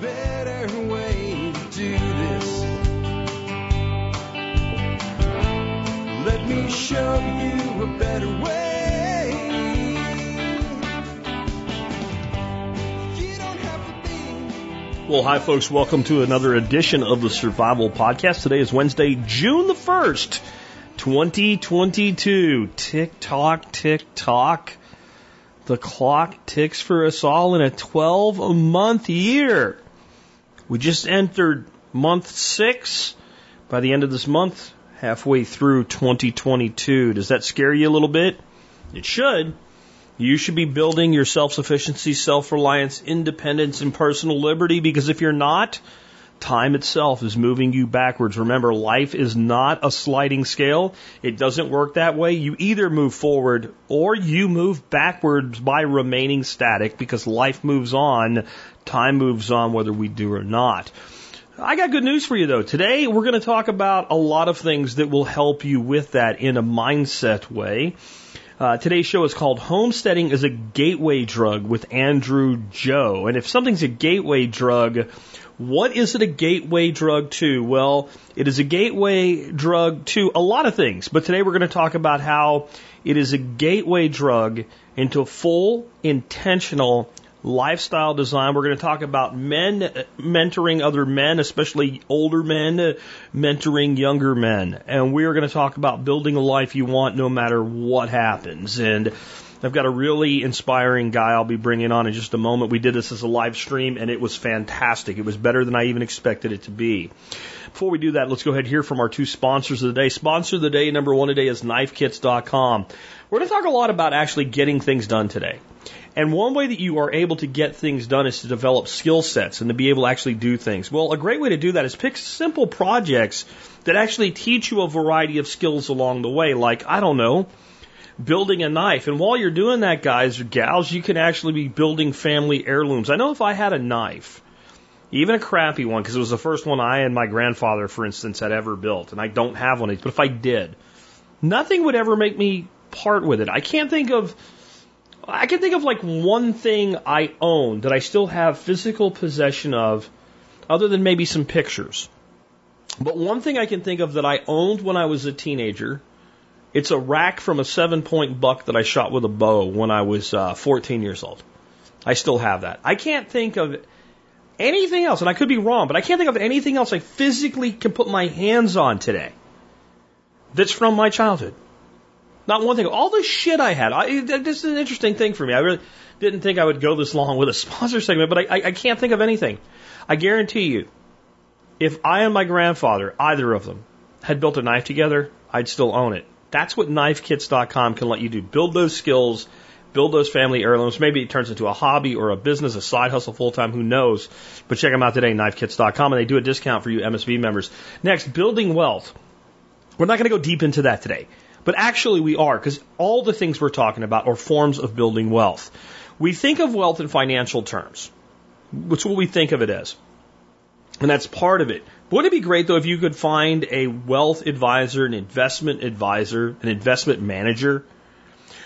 better way to do this. Let me show you a better way. Well, hi, folks. Welcome to another edition of the Survival Podcast. Today is Wednesday, June the 1st, 2022. Tick tock, tick tock. The clock ticks for us all in a 12 month year. We just entered month six. By the end of this month, halfway through 2022. Does that scare you a little bit? It should. You should be building your self sufficiency, self reliance, independence, and personal liberty because if you're not, time itself is moving you backwards. Remember, life is not a sliding scale. It doesn't work that way. You either move forward or you move backwards by remaining static because life moves on. Time moves on whether we do or not. I got good news for you though. Today we're going to talk about a lot of things that will help you with that in a mindset way. Uh, today's show is called Homesteading is a Gateway Drug with Andrew Joe. And if something's a gateway drug, what is it a gateway drug to? Well, it is a gateway drug to a lot of things, but today we're going to talk about how it is a gateway drug into full, intentional lifestyle design. We're going to talk about men mentoring other men, especially older men mentoring younger men. And we are going to talk about building a life you want no matter what happens. And I've got a really inspiring guy I'll be bringing on in just a moment. We did this as a live stream and it was fantastic. It was better than I even expected it to be. Before we do that, let's go ahead and hear from our two sponsors of the day. Sponsor of the day, number one today is knifekits.com. We're going to talk a lot about actually getting things done today. And one way that you are able to get things done is to develop skill sets and to be able to actually do things. Well, a great way to do that is pick simple projects that actually teach you a variety of skills along the way. Like, I don't know, building a knife. And while you're doing that, guys or gals, you can actually be building family heirlooms. I know if I had a knife, even a crappy one, because it was the first one I and my grandfather, for instance, had ever built, and I don't have one of these, but if I did, nothing would ever make me part with it. I can't think of. I can think of like one thing I own that I still have physical possession of, other than maybe some pictures. But one thing I can think of that I owned when I was a teenager it's a rack from a seven point buck that I shot with a bow when I was uh, 14 years old. I still have that. I can't think of anything else, and I could be wrong, but I can't think of anything else I physically can put my hands on today that's from my childhood. Not one thing. All the shit I had. I, this is an interesting thing for me. I really didn't think I would go this long with a sponsor segment, but I, I, I can't think of anything. I guarantee you, if I and my grandfather, either of them, had built a knife together, I'd still own it. That's what knifekits.com can let you do. Build those skills, build those family heirlooms. Maybe it turns into a hobby or a business, a side hustle full time, who knows? But check them out today, knifekits.com, and they do a discount for you MSB members. Next, building wealth. We're not going to go deep into that today, but actually we are, because all the things we're talking about are forms of building wealth. We think of wealth in financial terms. Which is what we think of it as. And that's part of it. Wouldn't it be great though if you could find a wealth advisor, an investment advisor, an investment manager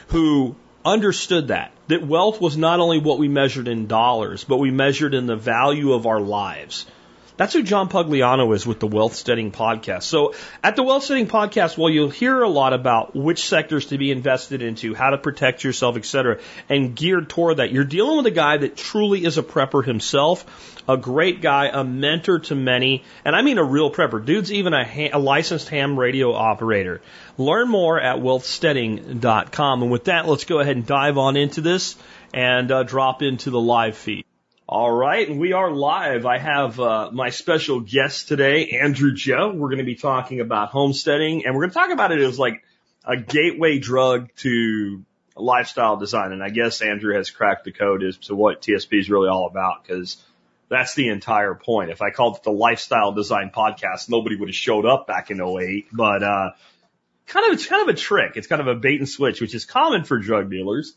who understood that, that wealth was not only what we measured in dollars, but we measured in the value of our lives. That's who John Pugliano is with the Wealthsteading Podcast. So at the Wealthsteading Podcast, well, you'll hear a lot about which sectors to be invested into, how to protect yourself, et cetera, and geared toward that. You're dealing with a guy that truly is a prepper himself, a great guy, a mentor to many, and I mean a real prepper. Dude's even a, ha- a licensed ham radio operator. Learn more at wealthsteading.com. And with that, let's go ahead and dive on into this and uh, drop into the live feed. All right, and we are live. I have uh, my special guest today, Andrew Joe. We're going to be talking about homesteading, and we're going to talk about it as like a gateway drug to lifestyle design. And I guess Andrew has cracked the code as to what TSP is really all about because that's the entire point. If I called it the lifestyle design podcast, nobody would have showed up back in 08. But uh, kind of it's kind of a trick. It's kind of a bait and switch, which is common for drug dealers.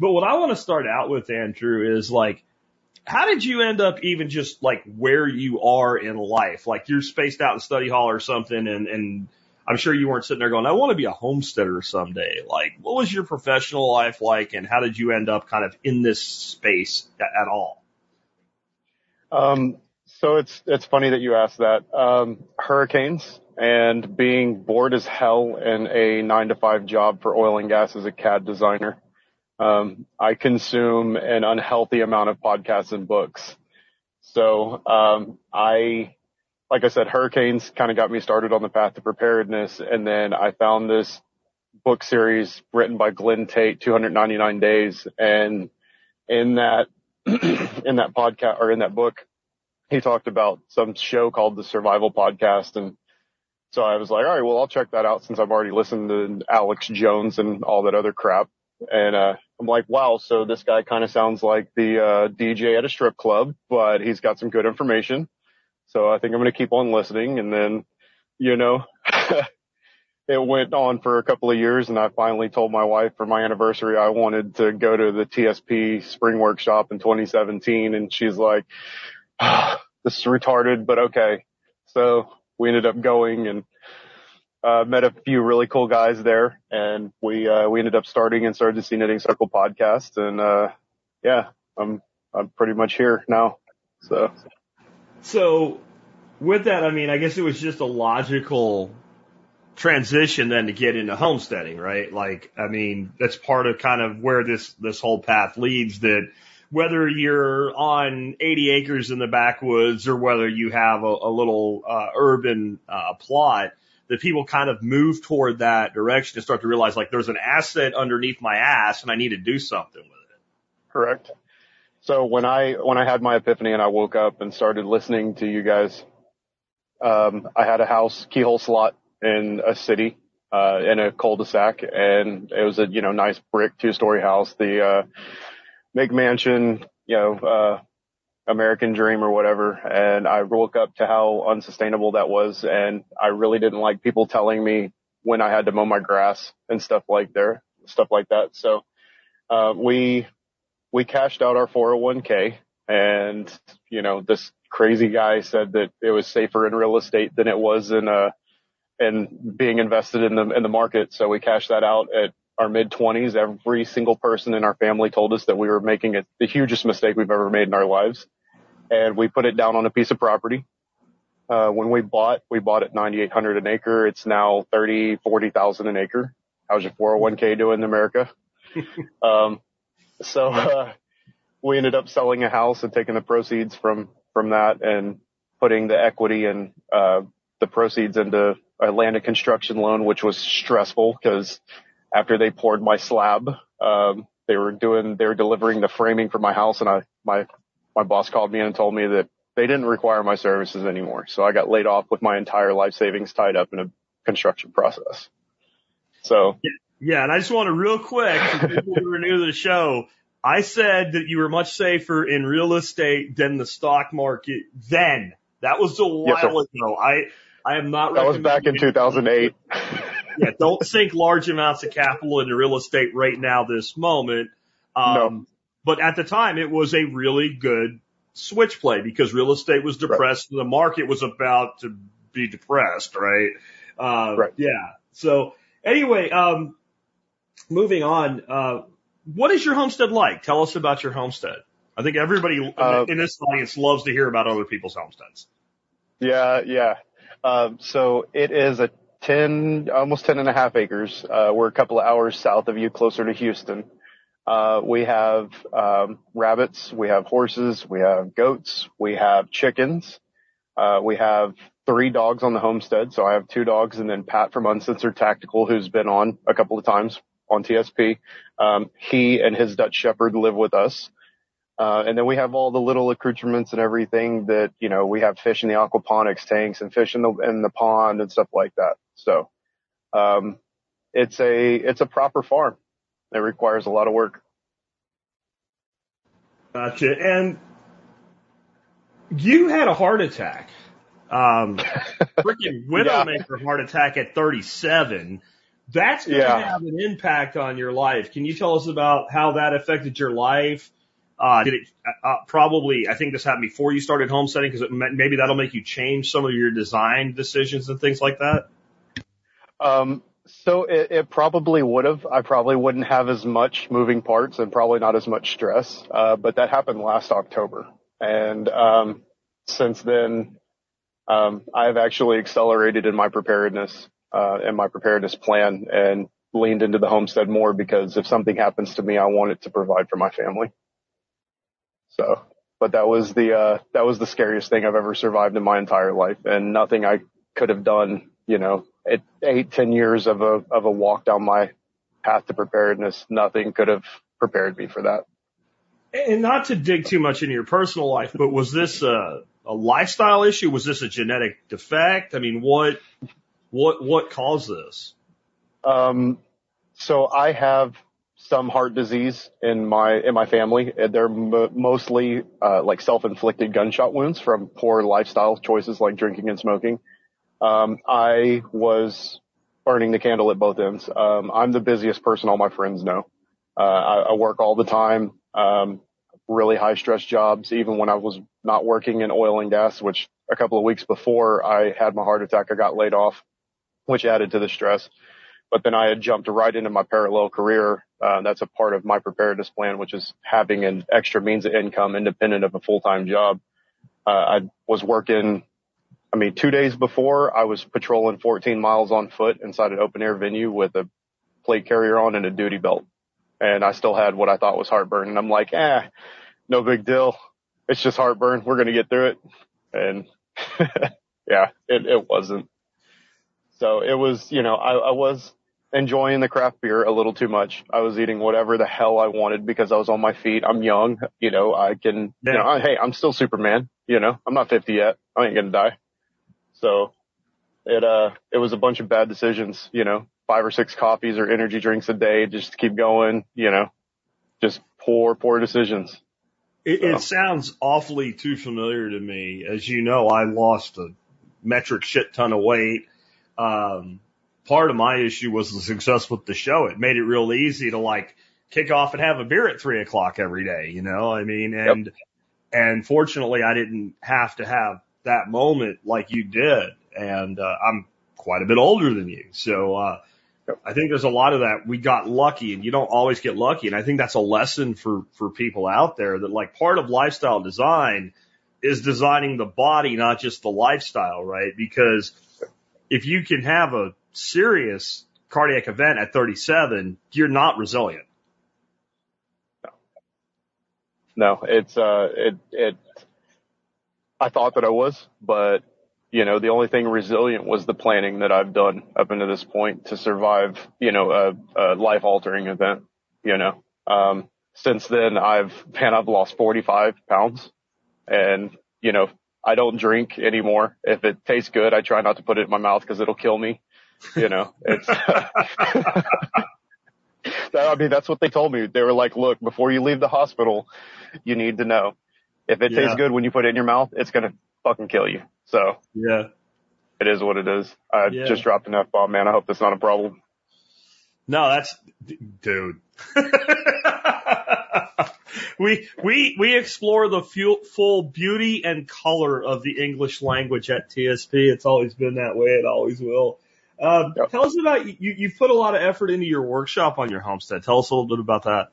But what I want to start out with, Andrew, is like how did you end up even just like where you are in life? Like you're spaced out in study hall or something and, and I'm sure you weren't sitting there going, I want to be a homesteader someday. Like what was your professional life like and how did you end up kind of in this space at, all? Um, so it's it's funny that you asked that. Um, hurricanes and being bored as hell in a nine to five job for oil and gas as a CAD designer. Um, I consume an unhealthy amount of podcasts and books. So um, I, like I said, hurricanes kind of got me started on the path to preparedness, and then I found this book series written by Glenn Tate, 299 Days, and in that in that podcast or in that book, he talked about some show called the Survival Podcast, and so I was like, all right, well, I'll check that out since I've already listened to Alex Jones and all that other crap. And uh, I'm like, wow, so this guy kind of sounds like the uh, DJ at a strip club, but he's got some good information. So I think I'm going to keep on listening. And then, you know, it went on for a couple of years and I finally told my wife for my anniversary I wanted to go to the TSP spring workshop in 2017 and she's like, ah, this is retarded, but okay. So we ended up going and uh, met a few really cool guys there and we, uh, we ended up starting Sea Knitting Circle podcast and, uh, yeah, I'm, I'm pretty much here now. So. So with that, I mean, I guess it was just a logical transition then to get into homesteading, right? Like, I mean, that's part of kind of where this, this whole path leads that whether you're on 80 acres in the backwoods or whether you have a, a little, uh, urban, uh, plot, that people kind of move toward that direction and start to realize like there's an asset underneath my ass and I need to do something with it. Correct. So when I, when I had my epiphany and I woke up and started listening to you guys, um, I had a house keyhole slot in a city, uh, in a cul-de-sac and it was a, you know, nice brick two story house. The, uh, McMansion, you know, uh, American dream or whatever. And I woke up to how unsustainable that was. And I really didn't like people telling me when I had to mow my grass and stuff like there, stuff like that. So, uh, we, we cashed out our 401k and, you know, this crazy guy said that it was safer in real estate than it was in, uh, and being invested in the in the market. So we cashed that out at our mid twenties. Every single person in our family told us that we were making it the hugest mistake we've ever made in our lives, and we put it down on a piece of property. Uh, when we bought, we bought at 9,800 an acre. It's now 30, 40,000 an acre. How's your 401k doing in America? um, so, uh, we ended up selling a house and taking the proceeds from, from that and putting the equity and, uh, the proceeds into a land a construction loan, which was stressful because after they poured my slab, um, they were doing, they were delivering the framing for my house and I, my, my boss called me in and told me that they didn't require my services anymore. So I got laid off with my entire life savings tied up in a construction process. So. Yeah. And I just want to real quick, people who are new to the show, I said that you were much safer in real estate than the stock market then. That was a while yes, ago. I, I am not. That was back in 2008. Yeah, don't sink large amounts of capital into real estate right now, this moment. Um, no. But at the time, it was a really good switch play because real estate was depressed right. and the market was about to be depressed, right? Uh, right. Yeah. So anyway, um, moving on, uh, what is your homestead like? Tell us about your homestead. I think everybody uh, in this audience loves to hear about other people's homesteads. Yeah, yeah. Um, so it is a 10, almost 10 and a half acres. Uh, we're a couple of hours south of you, closer to Houston. Uh, we have, um, rabbits, we have horses, we have goats, we have chickens. Uh, we have three dogs on the homestead. So I have two dogs and then Pat from Uncensored Tactical, who's been on a couple of times on TSP. Um, he and his Dutch Shepherd live with us. Uh, and then we have all the little accoutrements and everything that, you know, we have fish in the aquaponics tanks and fish in the, in the pond and stuff like that. So, um, it's a, it's a proper farm. It requires a lot of work. Gotcha. And you had a heart attack. Um, freaking Widowmaker yeah. heart attack at 37. That's going to yeah. have an impact on your life. Can you tell us about how that affected your life? Uh, did it uh, uh, probably? I think this happened before you started homesteading because maybe that'll make you change some of your design decisions and things like that. Um, so it, it probably would have. I probably wouldn't have as much moving parts and probably not as much stress. Uh, but that happened last October, And, um, since then, um, I've actually accelerated in my preparedness, uh, and my preparedness plan and leaned into the homestead more because if something happens to me, I want it to provide for my family. So, but that was the, uh, that was the scariest thing I've ever survived in my entire life and nothing I could have done, you know, at eight, ten years of a, of a walk down my path to preparedness, nothing could have prepared me for that. And not to dig too much into your personal life, but was this a, a lifestyle issue? Was this a genetic defect? I mean, what, what, what caused this? Um, so I have some heart disease in my in my family. They're m- mostly uh, like self-inflicted gunshot wounds from poor lifestyle choices like drinking and smoking. Um, I was burning the candle at both ends. Um, I'm the busiest person all my friends know. Uh, I, I work all the time. Um, really high stress jobs, even when I was not working in oil and gas, which a couple of weeks before I had my heart attack, I got laid off, which added to the stress. But then I had jumped right into my parallel career. Uh, that's a part of my preparedness plan, which is having an extra means of income independent of a full-time job. Uh, I was working, I mean, two days before I was patrolling 14 miles on foot inside an open air venue with a plate carrier on and a duty belt. And I still had what I thought was heartburn. And I'm like, eh, no big deal. It's just heartburn. We're going to get through it. And yeah, it, it wasn't. So it was, you know, I, I was enjoying the craft beer a little too much. I was eating whatever the hell I wanted because I was on my feet. I'm young, you know, I can, Yeah. you know, I, hey, I'm still Superman, you know, I'm not 50 yet. I ain't gonna die. So it, uh, it was a bunch of bad decisions, you know, five or six coffees or energy drinks a day just to keep going, you know, just poor, poor decisions. It, So. it sounds awfully too familiar to me. As you know, I lost a metric shit ton of weight. Um, part of my issue was the success with the show. It made it real easy to like kick off and have a beer at three o'clock every day. You know, I mean, and, and fortunately I didn't have to have that moment like you did. And, uh, I'm quite a bit older than you. So, uh, Yep. I think there's a lot of that. We got lucky and you don't always get lucky. And I think that's a lesson for, for people out there that like part of lifestyle design is designing the body, not just the lifestyle, right? Because if you can have a serious cardiac event at 37, you're not resilient. No, it's, uh, it, it, I thought that I was, but you know, the only thing resilient was the planning that I've done up into this point to survive, you know, a, a life altering event, you know. Um, since then I've, man, I've lost 45 pounds and, you know, I don't drink anymore. If it tastes good, I try not to put it in my mouth because it'll kill me. You know, it's, I mean, that's what they told me. They were like, look, before you leave the hospital, you need to know if it Yeah. tastes good when you put it in your mouth, it's going to fucking kill you. So Yeah. it is what it is. I Yeah. just dropped an F bomb, man. I hope that's not a problem. No, that's dude. we we we explore the full, full beauty and color of the English language at TSP. It's always been that way. It always will. Um, Yep. Tell us about you. You've put a lot of effort into your workshop on your homestead. Tell us a little bit about that.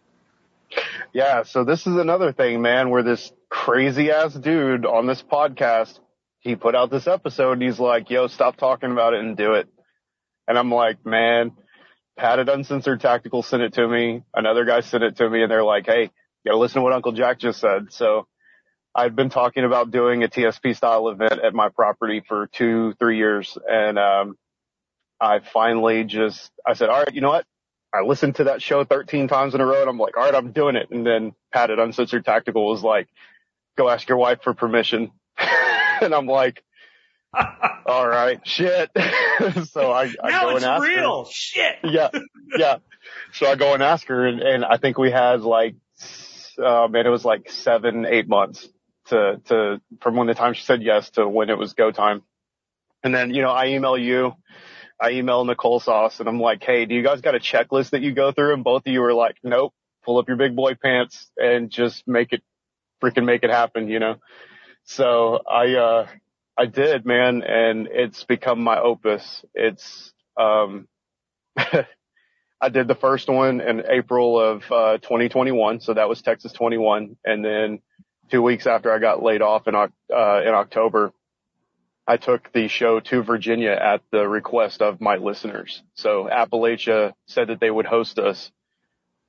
Yeah. So this is another thing, man, where this crazy ass dude on this podcast, he put out this episode and he's like, yo, stop talking about it and do it. And I'm like, man, Pat at Uncensored Tactical sent it to me. Another guy sent it to me and they're like, hey, you gotta listen to what Uncle Jack just said. So I've been talking about doing a TSP style event at my property for two, three years. And, um, I finally just, I said, all right, you know what? I listened to that show 13 times in a row and I'm like, all right, I'm doing it. And then Pat at Uncensored Tactical was like, go ask your wife for permission. and I'm like, all right, shit. so I, I now go and ask her real. Shit. yeah, yeah. So I go and ask her, and, and I think we had like, uh, man, it was like seven, eight months to to from when the time she said yes to when it was go time. And then you know I email you, I email Nicole Sauce, and I'm like, hey, do you guys got a checklist that you go through? And both of you are like, nope. Pull up your big boy pants and just make it, freaking make it happen, you know. So I uh I did, man, and it's become my opus. It's um I did the first one in April of uh 2021, so that was Texas 21, and then two weeks after I got laid off in, uh, in October, I took the show to Virginia at the request of my listeners. So Appalachia said that they would host us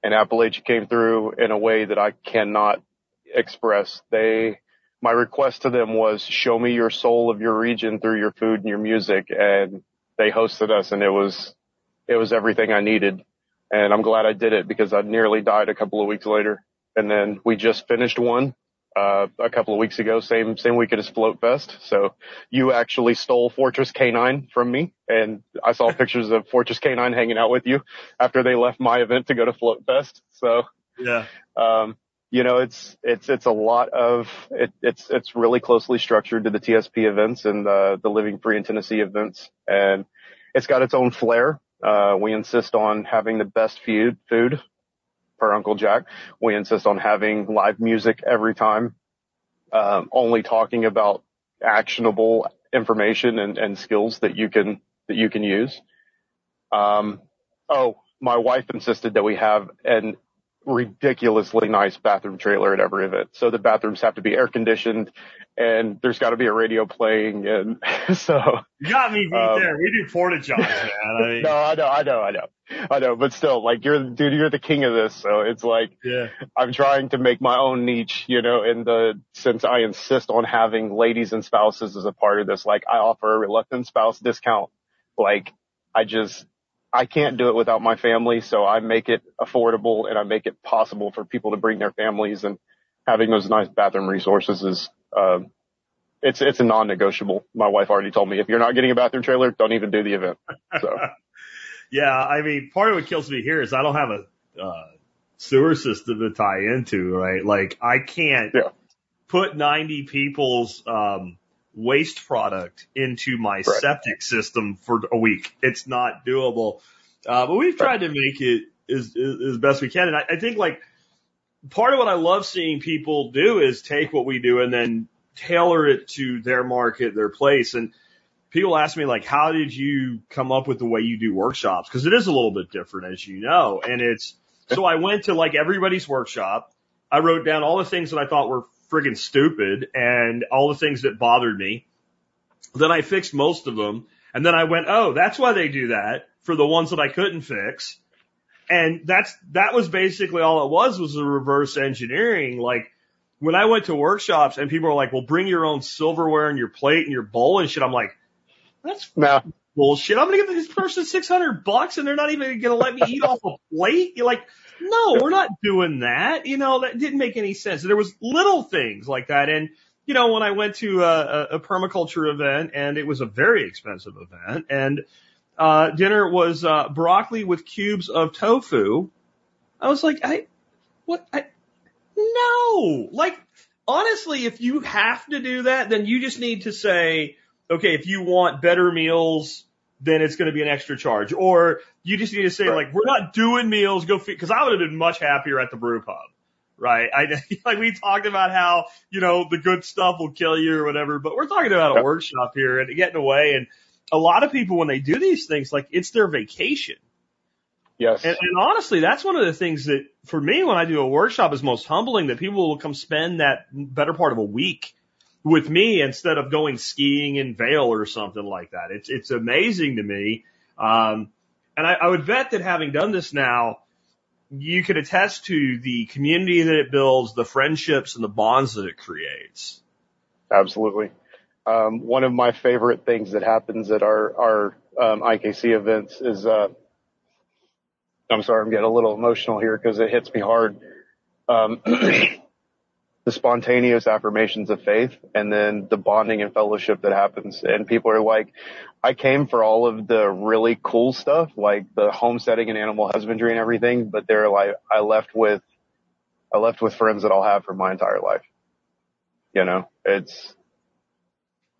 and Appalachia came through in a way that I cannot express. They, my request to them was show me your soul of your region through your food and your music. And they hosted us and it was, it was everything I needed. And I'm glad I did it because I nearly died a couple of weeks later. And then we just finished one uh, a couple of weeks ago, same same weekend as Float Fest. So you actually stole Fortress K9 from me, and I saw pictures of Fortress K9 hanging out with you after they left my event to go to Float Fest. So yeah, um, you know, it's it's it's a lot of it, it's it's really closely structured to the TSP events and uh, the Living Free in Tennessee events, and it's got its own flair. Uh, we insist on having the best food, food per Uncle Jack. We insist on having live music every time, um, only talking about actionable information and, and skills that you can that you can use. Um, oh, my wife insisted that we have an ridiculously nice bathroom trailer at every event. So the bathrooms have to be air conditioned and there's got to be a radio playing. And so you got me beat um, there. We do porta johns, man. I mean, no, I know, I know, I know, I know, but still like you're, dude, you're the king of this. So it's like, yeah, I'm trying to make my own niche, you know, in the, since I insist on having ladies and spouses as a part of this, like I offer a reluctant spouse discount. Like I just, I can't do it without my family, so I make it affordable and I make it possible for people to bring their families and having those nice bathroom resources is, uh, it's, it's a non-negotiable. My wife already told me if you're not getting a bathroom trailer, don't even do the event. So. yeah. I mean, part of what kills me here is I don't have a, uh, sewer system to tie into, right? Like I can't yeah. put 90 people's, um, waste product into my right. septic system for a week. It's not doable. Uh, but we've tried to make it as, as best we can. And I, I think like part of what I love seeing people do is take what we do and then tailor it to their market, their place. And people ask me like, how did you come up with the way you do workshops? Cause it is a little bit different as you know. And it's, so I went to like everybody's workshop. I wrote down all the things that I thought were friggin' stupid and all the things that bothered me. Then I fixed most of them. And then I went, oh, that's why they do that for the ones that I couldn't fix. And that's, that was basically all it was, was a reverse engineering. Like when I went to workshops and people were like, well, bring your own silverware and your plate and your bowl and shit. I'm like, that's no. bullshit. I'm going to give this person 600 bucks and they're not even going to let me eat off a plate. You're like, no, we're not doing that. You know, that didn't make any sense. There was little things like that. And, you know, when I went to a, a permaculture event and it was a very expensive event and, uh, dinner was, uh, broccoli with cubes of tofu. I was like, I, what, I, no, like, honestly, if you have to do that, then you just need to say, okay, if you want better meals, then it's going to be an extra charge. Or you just need to say right. like, we're not doing meals, go feed, cause I would have been much happier at the brew pub. Right. I, like we talked about how, you know, the good stuff will kill you or whatever, but we're talking about a workshop here and getting away. And a lot of people, when they do these things, like it's their vacation. Yes. And, and honestly, that's one of the things that for me, when I do a workshop is most humbling that people will come spend that better part of a week with me instead of going skiing in Vail or something like that. It's, it's amazing to me. Um, and I, I would bet that having done this now, you could attest to the community that it builds, the friendships and the bonds that it creates. Absolutely. Um, one of my favorite things that happens at our, our, um, IKC events is, uh, I'm sorry, I'm getting a little emotional here because it hits me hard. Um, the spontaneous affirmations of faith and then the bonding and fellowship that happens. And people are like, I came for all of the really cool stuff, like the homesteading and animal husbandry and everything, but they're like, I left with, I left with friends that I'll have for my entire life. You know, it's,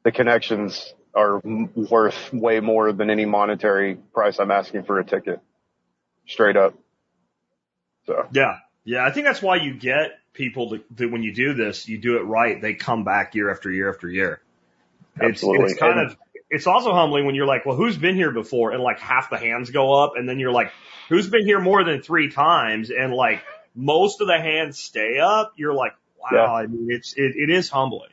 the connections are worth way more than any monetary price I'm asking for a ticket. Straight up. So. Yeah. Yeah. I think that's why you get people that, to, when you do this, you do it right, they come back year after year after year. Absolutely. It's, it's kind and, of, it's also humbling when you're like, well, who's been here before? And like half the hands go up and then you're like, who's been here more than three times? And like most of the hands stay up. You're like, wow, Yeah. I mean, it's, it, it is humbling.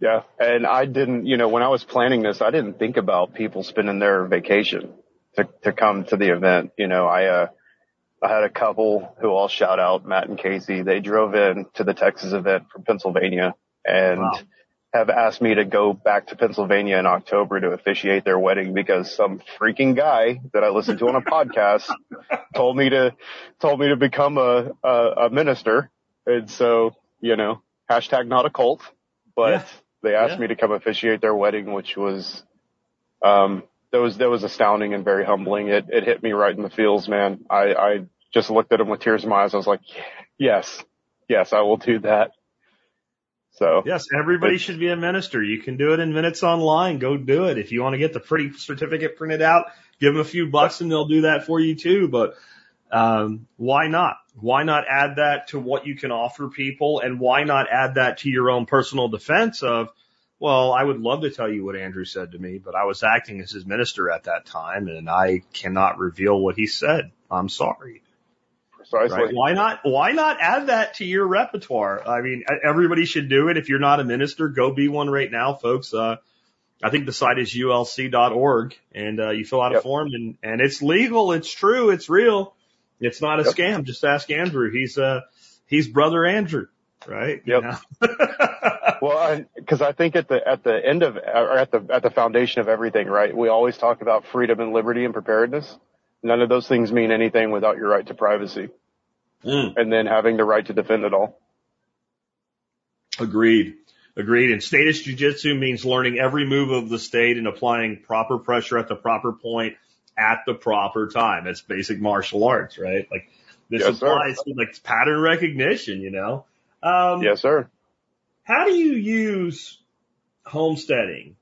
Yeah. And I didn't, you know, when I was planning this, I didn't think about people spending their vacation to, to come to the event. You know, I, uh, I had a couple who all shout out Matt and Casey. They drove in to the Texas event from Pennsylvania and Wow. have asked me to go back to Pennsylvania in October to officiate their wedding because some freaking guy that I listened to on a podcast told me to, told me to become a, a, a minister. And so, you know, hashtag not a cult, but Yeah. they asked Yeah. me to come officiate their wedding, which was, um, that was, that was astounding and very humbling. It, it hit me right in the feels, man. I, I just looked at him with tears in my eyes. I was like, yes, yes, I will do that. So Yes, everybody should be a minister. You can do it in minutes online. Go do it. If you want to get the pretty certificate printed out, give them a few bucks and they'll do that for you too. But um, why not? Why not add that to what you can offer people, and why not add that to your own personal defense of, well, I would love to tell you what Andrew said to me, but I was acting as his minister at that time, and I cannot reveal what he said. I'm sorry. precisely. Right? Why not? Why not add that to your repertoire? I mean, everybody should do it. If you're not a minister, go be one right now, folks. Uh, I think the site is ulc.org, and uh, you fill out a form, and and it's legal, it's true, it's real. It's not a Yep. scam. Just ask Andrew. He's uh he's brother Andrew, right? You Yep. know? Well, because I think at the at the end of or at the at the foundation of everything, right? We always talk about freedom and liberty and preparedness. None of those things mean anything without your right to privacy, Mm, and then having the right to defend it all. agreed. Agreed. And statist jujitsu means learning every move of the state and applying proper pressure at the proper point at the proper time. It's basic martial arts, right? Like this Yes, sir. applies to like pattern recognition, you know? Um, Yes, sir. How do you use homesteading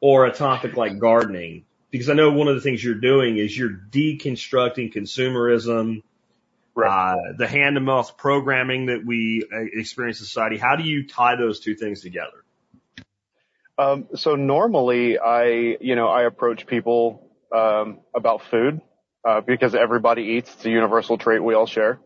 or a topic like gardening? Because I know one of the things you're doing is you're deconstructing consumerism, Right. uh, the hand to mouth programming that we uh, experience in society. How do you tie those two things together? Um, so normally I, you know, I approach people, um, about food, uh, because everybody eats. It's a universal trait we all share.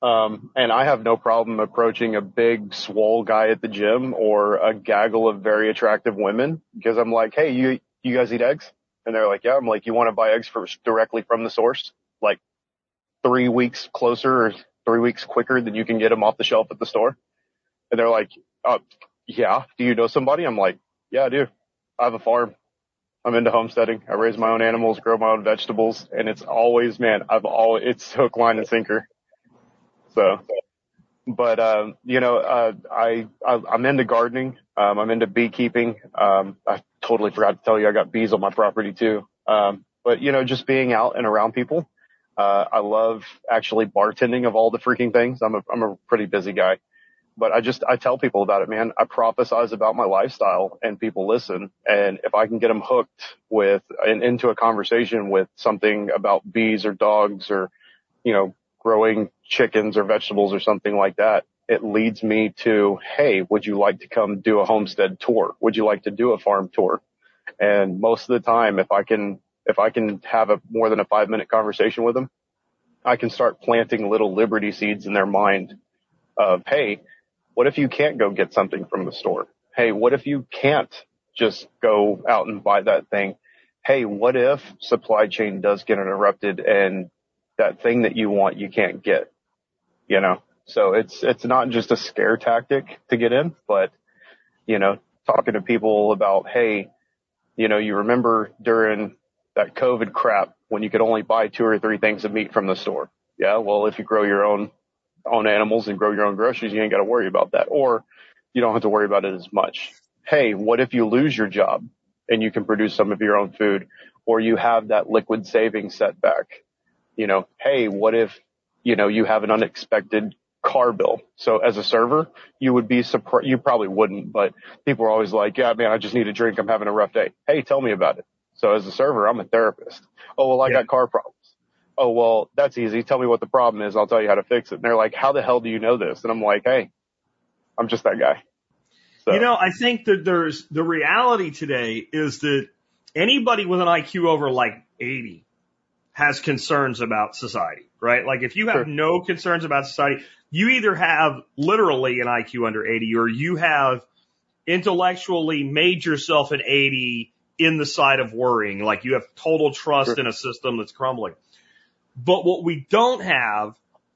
Um, and I have no problem approaching a big swole guy at the gym or a gaggle of very attractive women because I'm like, Hey, you, you guys eat eggs? And they're like, yeah. I'm like, you want to buy eggs for, directly from the source? Like three weeks closer or three weeks quicker than you can get them off the shelf at the store. And they're like, uh, yeah. Do you know somebody? I'm like, yeah, I do. I have a farm. I'm into homesteading. I raise my own animals, grow my own vegetables, and it's always, man, I've all, it's hook, line, and sinker. So, but, um, you know, uh, I, I, I'm into gardening. Um, I'm into beekeeping. Um, I totally forgot to tell you I got bees on my property too. Um, but you know, just being out and around people. Uh, I love actually bartending of all the freaking things. I'm a, I'm a pretty busy guy but I just, I tell people about it, man. I prophesize about my lifestyle and people listen. And if I can get them hooked with and into a conversation with something about bees or dogs or, you know, growing chickens or vegetables or something like that, it leads me to, Hey, would you like to come do a homestead tour? Would you like to do a farm tour? And most of the time, if I can, if I can have a more than a five minute conversation with them, I can start planting little liberty seeds in their mind of, Hey, what if you can't go get something from the store? Hey, what if you can't just go out and buy that thing? Hey, what if supply chain does get interrupted and that thing that you want you can't get? You know, so it's, it's not just a scare tactic to get in, but you know, talking to people about, hey, you know, you remember during that COVID crap when you could only buy two or three things of meat from the store. Yeah. Well, if you grow your own own animals and grow your own groceries, you ain't got to worry about that. Or you don't have to worry about it as much. Hey, what if you lose your job and you can produce some of your own food or you have that liquid savings setback? You know, hey, what if, you know, you have an unexpected car bill? So as a server, you would be surprised. You probably wouldn't, but people are always like, yeah, man, I just need a drink. I'm having a rough day. Hey, tell me about it. So as a server, I'm a therapist. Oh, well, I Yeah. got car problems oh, well, that's easy. Tell me what the problem is. I'll tell you how to fix it. And they're like, how the hell do you know this? And I'm like, hey, I'm just that guy. So, You know, I think that there's the reality today is that anybody with an IQ over like 80 has concerns about society. right? Like if you have Sure. no concerns about society, you either have literally an IQ under 80 or you have intellectually made yourself an 80 in the side of worrying. Like you have total trust Sure. in a system that's crumbling. But what we don't have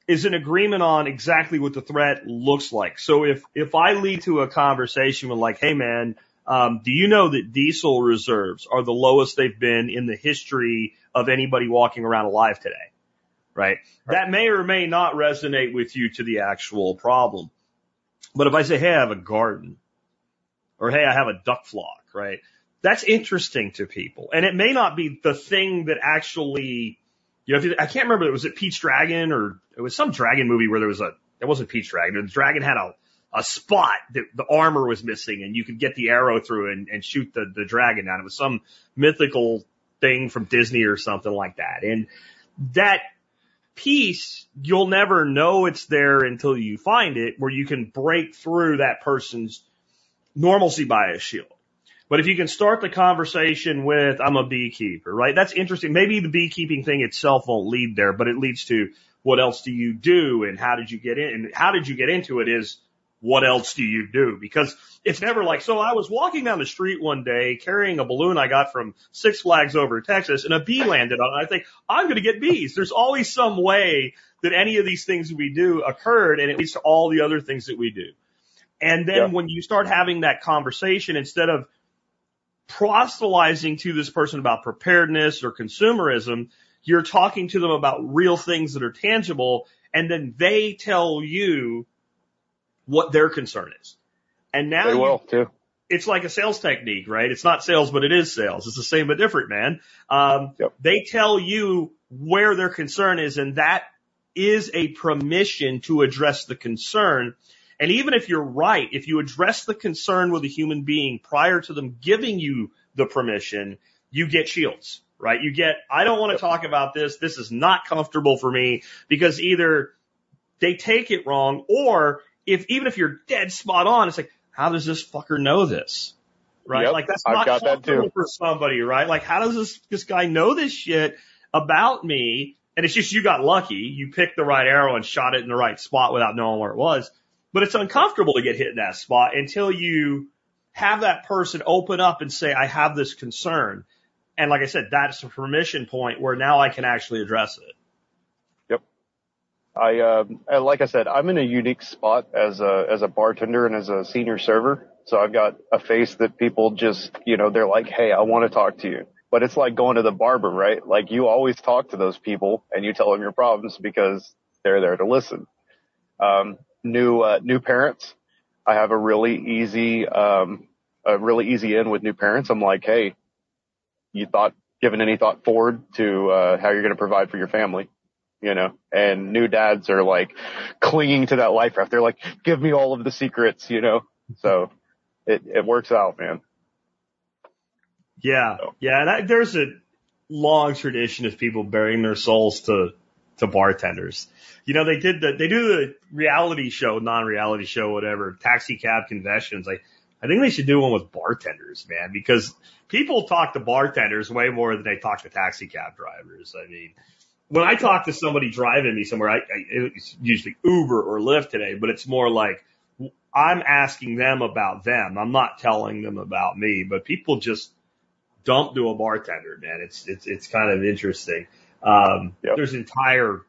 is an agreement on exactly what the threat looks like. So if, if I lead to a conversation with like, hey man, um, do you know that diesel reserves are the lowest they've been in the history of anybody walking around alive today? Right? That may or may not resonate with you to the actual problem. But if I say, hey, I have a garden or hey, I have a duck flock, right? That's interesting to people. And it may not be the thing that actually, you know, if you, I can't remember, it was it Pete's Dragon or it was some dragon movie where there was a, it wasn't Pete's Dragon, the dragon had a, a spot that the armor was missing and you could get the arrow through and, and shoot the, the dragon down. It was some mythical thing from Disney or something like that. And that piece, you'll never know it's there until you find it where you can break through that person's normalcy bias shield. But if you can start the conversation with, I'm a beekeeper, right? That's interesting. Maybe the beekeeping thing itself won't lead there, but it leads to what else do you do and how did you get in? And how did you get into it is what else do you do? Because it's never like, so I was walking down the street one day carrying a balloon I got from Six Flags over Texas and a bee landed on it. I think I'm going to get bees. There's always some way that any of these things we do occurred and it leads to all the other things that we do. And then Yeah. when you start having that conversation, instead of proselytizing to this person about preparedness or consumerism, you're talking to them about real things that are tangible, and then they tell you what their concern is. And now They you- will too. it's like a sales technique, right? It's not sales, but it is sales. It's the same but different, man. Um, Yep. They tell you where their concern is, and that is a permission to address the concern. And even if you're right, if you address the concern with a human being prior to them giving you the permission, you get shields, right? You get, I don't want to talk about this. This is not comfortable for me because either they take it wrong or if, even if you're dead spot on, it's like, how does this fucker know this? Right? Yep, like that's not got that comfortable too. for somebody, right? Like how does this, this guy know this shit about me? And it's just you got lucky. You picked the right arrow and shot it in the right spot without knowing where it was. But it's uncomfortable to get hit in that spot until you have that person open up and say, I have this concern. And like I said, that's a permission point where now I can actually address it. I, uh, like I said, I'm in a unique spot as a, as a bartender and as a senior server. So I've got a face that people just, you know, they're like, Hey, I want to talk to you. But it's like going to the barber, right? Like you always talk to those people and you tell them your problems because they're there to listen. Um, new, uh, new parents. I have a really easy, um, a really easy in with new parents. I'm like, Hey, you thought, given any thought forward to, uh, how you're going to provide for your family? You know, and new dads are like clinging to that life raft. They're like, give me all of the secrets, you know, so it, it works out, man. Yeah. So. Yeah. There's a long tradition of people burying their souls to, to bartenders. You know, they did the, they do the reality show, non-reality show, whatever, taxi cab confessions. Like, I think they should do one with bartenders, man, because people talk to bartenders way more than they talk to taxi cab drivers. I mean, when I talk to somebody driving me somewhere, I, I it's usually Uber or Lyft today, but it's more like I'm asking them about them. I'm not telling them about me, but people just dump to a bartender, man. It's, it's, it's kind of interesting. Um, Yep. there's entire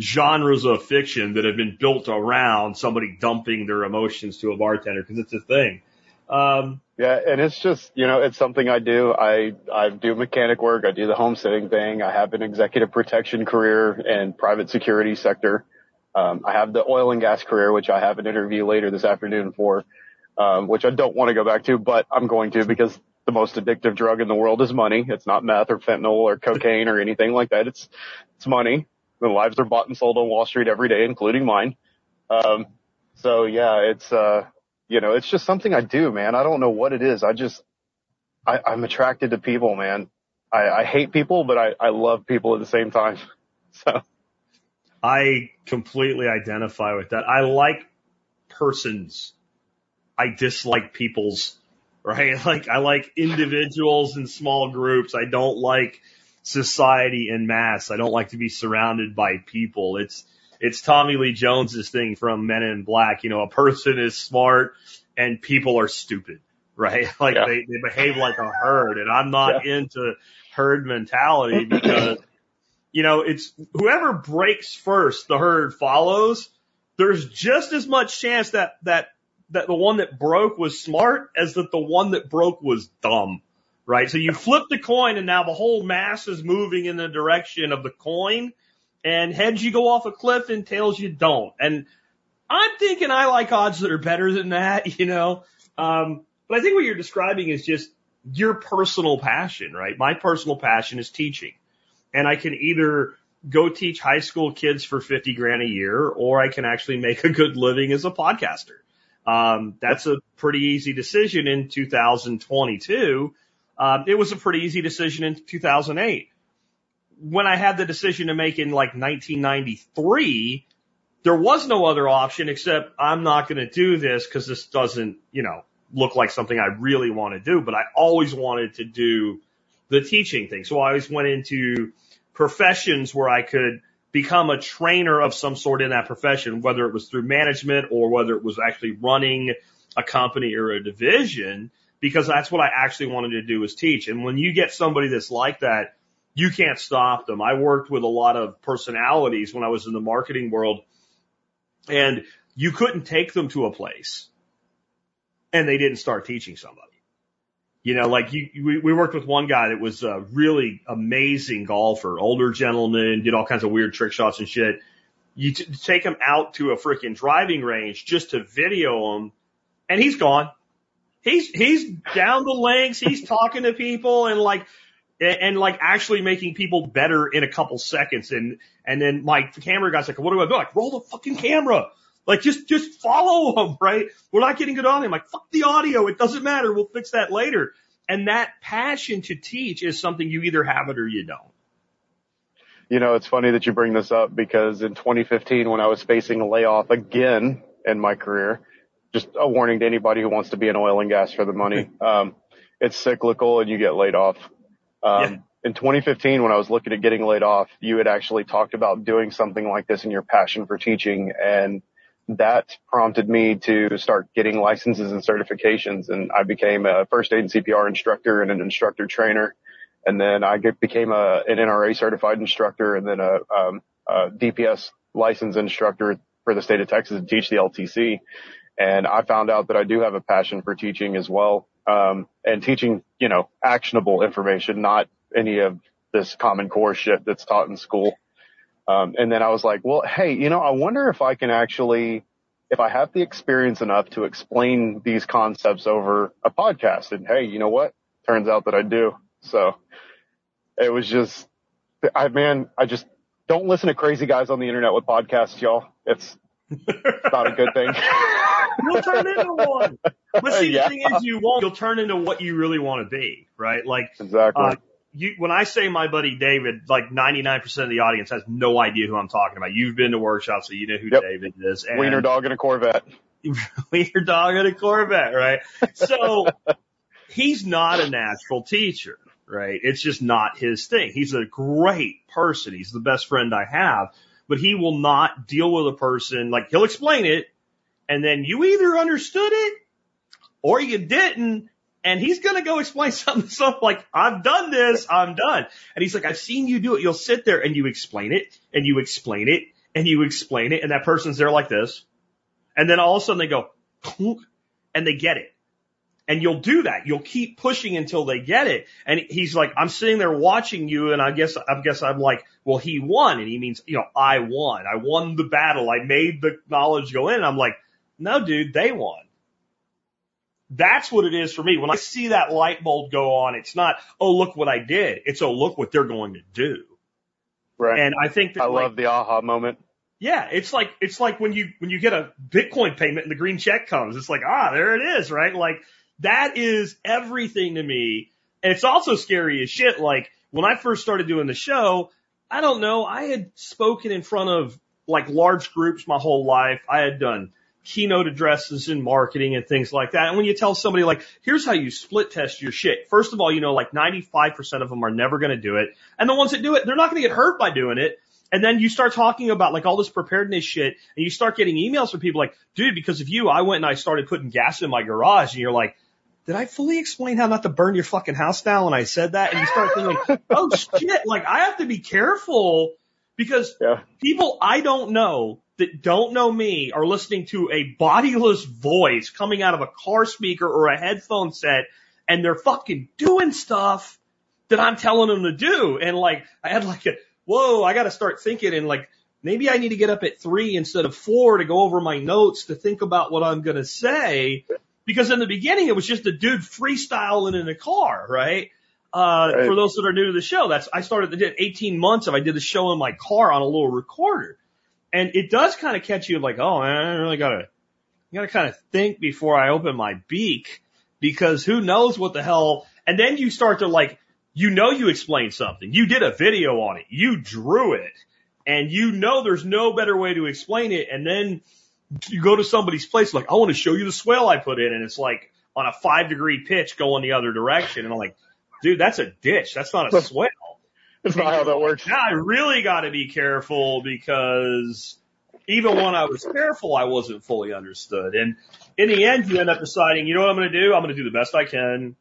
genres of fiction that have been built around somebody dumping their emotions to a bartender because it's a thing. Um, Yeah. And it's just, you know, it's something I do. I, I do mechanic work. I do the homesteading thing. I have an executive protection career and private security sector. Um, I have the oil and gas career, which I have an interview later this afternoon for, um, which I don't want to go back to, but I'm going to because the most addictive drug in the world is money. It's not meth or fentanyl or cocaine or anything like that. It's, it's money. The lives are bought and sold on Wall Street every day, including mine. Um, so yeah, it's, uh, you know, it's just something I do, man. I don't know what it is. I just, I, I'm attracted to people, man. I, I hate people, but I, I love people at the same time. So I completely identify with that. I like persons. I dislike people's, right? Like I like individuals and small groups. I don't like society in mass. I don't like to be surrounded by people. It's, it's Tommy Lee Jones's thing from Men in Black. You know, a person is smart and people are stupid, right? Like Yeah. they, they behave like a herd and I'm not into herd mentality because, you know, it's whoever breaks first, the herd follows. There's just as much chance that, that, that the one that broke was smart as that the one that broke was dumb, right? So you flip the coin and now the whole mass is moving in the direction of the coin and heads you go off a cliff and tails you don't. And I'm thinking I like odds that are better than that, you know? Um, but I think what you're describing is just your personal passion, right? My personal passion is teaching and I can either go teach high school kids for 50 grand a year or I can actually make a good living as a podcaster. Um, that's a pretty easy decision in 2022. Um, it was a pretty easy decision in 2008. When I had the decision to make in like 1993, there was no other option except I'm not going to do this because this doesn't, you know, look like something I really want to do, but I always wanted to do the teaching thing. So I always went into professions where I could become a trainer of some sort in that profession, whether it was through management or whether it was actually running a company or a division, because that's what I actually wanted to do was teach. And when you get somebody that's like that, you can't stop them. I worked with a lot of personalities when I was in the marketing world and you couldn't take them to a place and they didn't start teaching somebody. You know, like you, we, we worked with one guy that was a really amazing golfer, older gentleman, did all kinds of weird trick shots and shit. You t- take him out to a freaking driving range just to video him and he's gone. He's, he's down the links. He's talking to people and like, and, and like actually making people better in a couple seconds. And, and then like the camera guy's like, what do I do? Like, roll the fucking camera. Like, just, just follow them, right? We're not getting good audio. I'm like, fuck the audio. It doesn't matter. We'll fix that later. And that passion to teach is something you either have it or you don't. You know, it's funny that you bring this up because in 2015, when I was facing a layoff again in my career, just a warning to anybody who wants to be in oil and gas for the money. Um, it's cyclical and you get laid off. Um, Yeah. in 2015, when I was looking at getting laid off, you had actually talked about doing something like this in your passion for teaching. And that prompted me to start getting licenses and certifications. And I became a first aid and CPR instructor and an instructor trainer. And then I became a, an NRA certified instructor and then a, um, a DPS licensed instructor for the state of Texas to teach the LTC. And I found out that I do have a passion for teaching as well. Um, and teaching, you know, actionable information, not any of this common core shit that's taught in school. Um, and then I was like, well, hey, you know, I wonder if I can actually, if I have the experience enough to explain these concepts over a podcast. And hey, you know what? Turns out that I do. So it was just, I, man, I just don't listen to crazy guys on the internet with podcasts, y'all. It's not a good thing. You'll turn into one. But see, Yeah. the thing is, you won't. You'll turn into what you really want to be, right? Like, exactly. uh, you, when I say my buddy David, like 99% of the audience has no idea who I'm talking about. You've been to workshops, so you know who Yep. David is. And Wiener dog and a Corvette. Wiener dog in a Corvette, right? So he's not a natural teacher, right? It's just not his thing. He's a great person. He's the best friend I have, but he will not deal with a person like he'll explain it and then you either understood it or you didn't. And he's going to go explain something, something like, I've done this, I'm done. And he's like, I've seen you do it. You'll sit there and you explain it and you explain it and you explain it. And that person's there like this. And then all of a sudden they go, and they get it. And you'll do that. You'll keep pushing until they get it. And he's like, I'm sitting there watching you. And I guess, I guess I'm like, well, he won. And he means, you know, I won. I won the battle. I made the knowledge go in. And I'm like, no, dude, they won. That's what it is for me. When I see that light bulb go on, it's not, oh, look what I did. It's, oh, look what they're going to do. Right. And I think that I like, love the aha moment. yeah, it's like it's like when you when you get a Bitcoin payment and the green check comes. It's like, ah, there it is, right? Like that is everything to me. And it's also scary as shit. Like when I first started doing the show, I don't know, I had spoken in front of like large groups my whole life. I had done keynote addresses in marketing and things like that. And when you tell somebody like, here's how you split test your shit. First of all, you know, like 95% of them are never going to do it. And the ones that do it, they're not going to get hurt by doing it. And then you start talking about like all this preparedness shit and you start getting emails from people like, dude, because of you, I went and I started putting gas in my garage and you're like, did I fully explain how not to burn your fucking house down when I said that? And you start thinking, oh shit, like I have to be careful because Yeah. people I don't know that don't know me are listening to a bodiless voice coming out of a car speaker or a headphone set and they're fucking doing stuff that I'm telling them to do. And like, I had like a, whoa, I got to start thinking and like, maybe I need to get up at three instead of four to go over my notes to think about what I'm going to say. Because in the beginning, it was just a dude freestyling in a car, right? Uh, Right. for those that are new to the show, that's, I started, did 18 months of, I did the show in my car on a little recorder. And it does kind of catch you like, oh, I really gotta, you gotta kind of think before I open my beak because who knows what the hell. And then you start to like, you know, you explained something. You did a video on it. You drew it and you know there's no better way to explain it. And then you go to somebody's place like, I want to show you the swell I put in. And it's like on a five degree pitch going the other direction. And I'm like, dude, that's a ditch. That's not a swell. That's not how that works. Now I really got to be careful because even when I was careful, I wasn't fully understood. And in the end, you end up deciding, you know what I'm going to do? I'm going to do the best I can.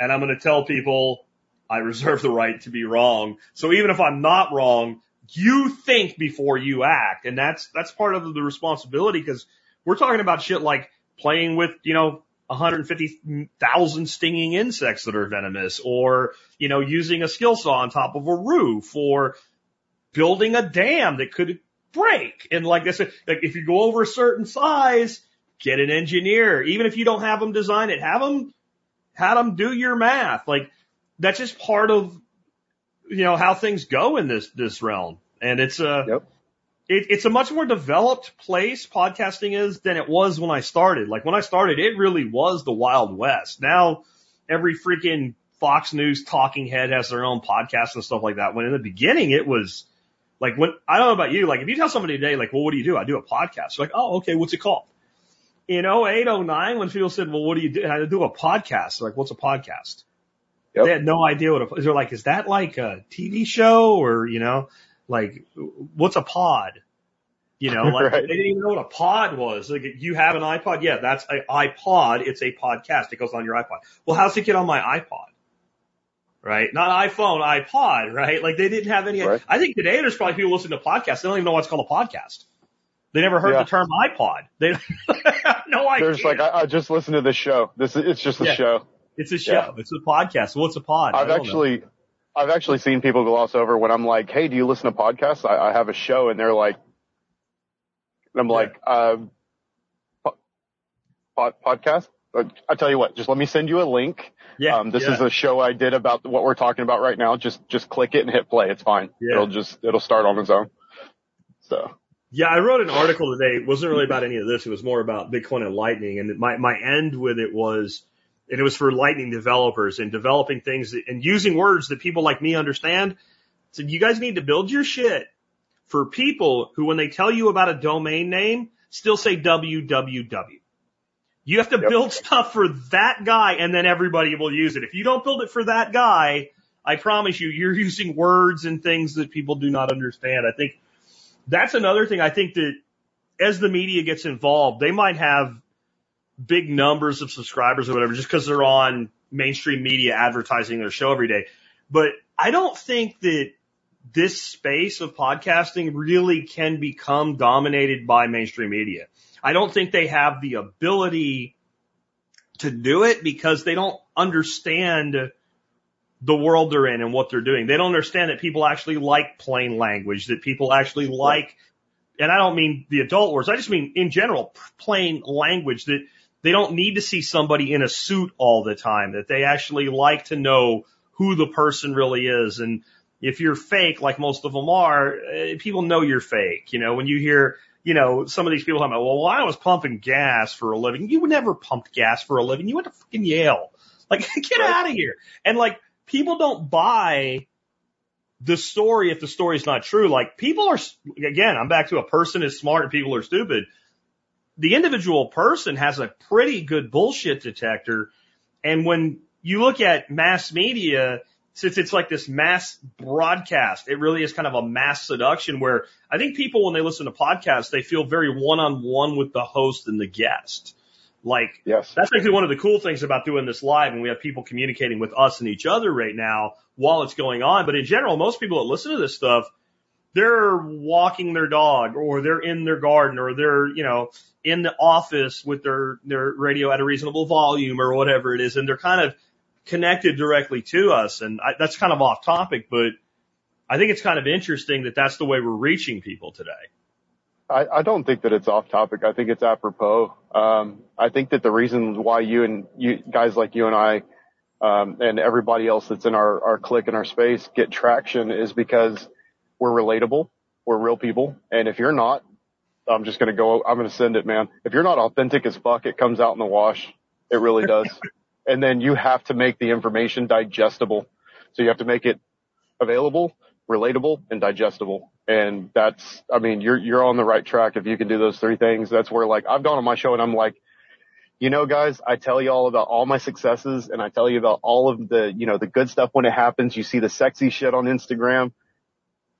And I'm going to tell people I reserve the right to be wrong. So even if I'm not wrong, you think before you act. And that's, that's part of the responsibility because we're talking about shit like playing with, you know, 150,000 stinging insects that are venomous or, you know, using a skill saw on top of a roof or building a dam that could break. And like I said, like if you go over a certain size, get an engineer. Even if you don't have them design it, have them, have them do your math. Like that's just part of, you know, how things go in this, this realm. And it's a, Yep. It, it's a much more developed place podcasting is than it was when I started. Like when I started, it really was the Wild West. Now every freaking Fox News talking head has their own podcast and stuff like that. When in the beginning it was like when, I don't know about you, like if you tell somebody today, like, well, what do you do? I do a podcast. They're like, oh, okay, what's it called? In 08, 09, when people said, well, what do you do? I do a podcast. They're like, what's a podcast? Yep. They had no idea what a, they're like, is that like a TV show or, you know, like what's a pod? You know, like Right. they didn't even know what a pod was. Like you have an iPod. Yeah, that's an iPod. It's a podcast. It goes on your iPod. Well, how's it get on my iPod? Right? Not iPhone, iPod, right? Like they didn't have any, Right. I think today there's probably people listening to podcasts. They don't even know what's called a podcast. They never heard Yeah. the term iPod. They have no idea. They're just like, I, I just listened to this show. This is, it's just a Yeah. show. it's a show. It's a podcast. What's a pod? I've don't know. I've actually seen people gloss over when I'm like, Hey, do you listen to podcasts? I, I have a show and they're like, and I'm like, uh, po- pod, podcast? I tell you what, just let me send you a link. yeah, Um, this yeah. is a show I did about what we're talking about right now. Just, just click it and hit play. It's fine. Yeah. It'll just, it'll start on its own. So, Yeah, I wrote an article today. It wasn't really about any of this. It was more about Bitcoin and Lightning. And my, my end with it was, and it was for Lightning developers and developing things that, and using words that people like me understand. So you guys need to build your shit for people who, when they tell you about a domain name, still say www. You have to Yep. build stuff for that guy and then everybody will use it. If you don't build it for that guy, I promise you, you're using words and things that people do not understand. I think that's another thing. I think that as the media gets involved, they might have big numbers of subscribers or whatever just because they're on mainstream media advertising their show every day. But I don't think that this space of podcasting really can become dominated by mainstream media. I don't think they have the ability to do it because they don't understand the world they're in and what they're doing. They don't understand that people actually like plain language, that people actually like, and I don't mean the adult words, I just mean in general, plain language that they don't need to see somebody in a suit all the time, that they actually like to know who the person really is. And if you're fake, like most of them are, eh, people know you're fake. You know, when you hear, you know, some of these people talking about, well, I was pumping gas for a living. You never pumped gas for a living. You went to fucking Yale. Like, get out of here. And like, people don't buy the story if the story's not true. Like, people are, again, I'm back to a person is smart and people are stupid. The individual person has a pretty good bullshit detector. And when you look at mass media, since it's like this mass broadcast, it really is kind of a mass seduction where I think people, when they listen to podcasts, they feel very one on one with the host and the guest. Like, Yes. that's actually one of the cool things about doing this live and we have people communicating with us and each other right now while it's going on. But in general, most people that listen to this stuff, they're walking their dog or they're in their garden or they're, you know, in the office with their, their radio at a reasonable volume or whatever it is. And they're kind of connected directly to us. And I, that's kind of off topic, but I think it's kind of interesting that that's the way we're reaching people today. I, I don't think that it's off topic. I think it's apropos. Um, I think that the reason why you and you guys like you and I, um, and everybody else that's in our, our clique and our space get traction is because we're relatable. We're real people. And if you're not, I'm just going to go, I'm going to send it, man. If you're not authentic as fuck, it comes out in the wash. It really does. and then you have to make the information digestible. So you have to make it available, relatable, and digestible. And that's, I mean, you're, you're on the right track if you can do those three things. That's where like, I've gone on my show and I'm like, you know, guys, I tell you all about all my successes and I tell you about all of the, you know, the good stuff when it happens. You see the sexy shit on Instagram,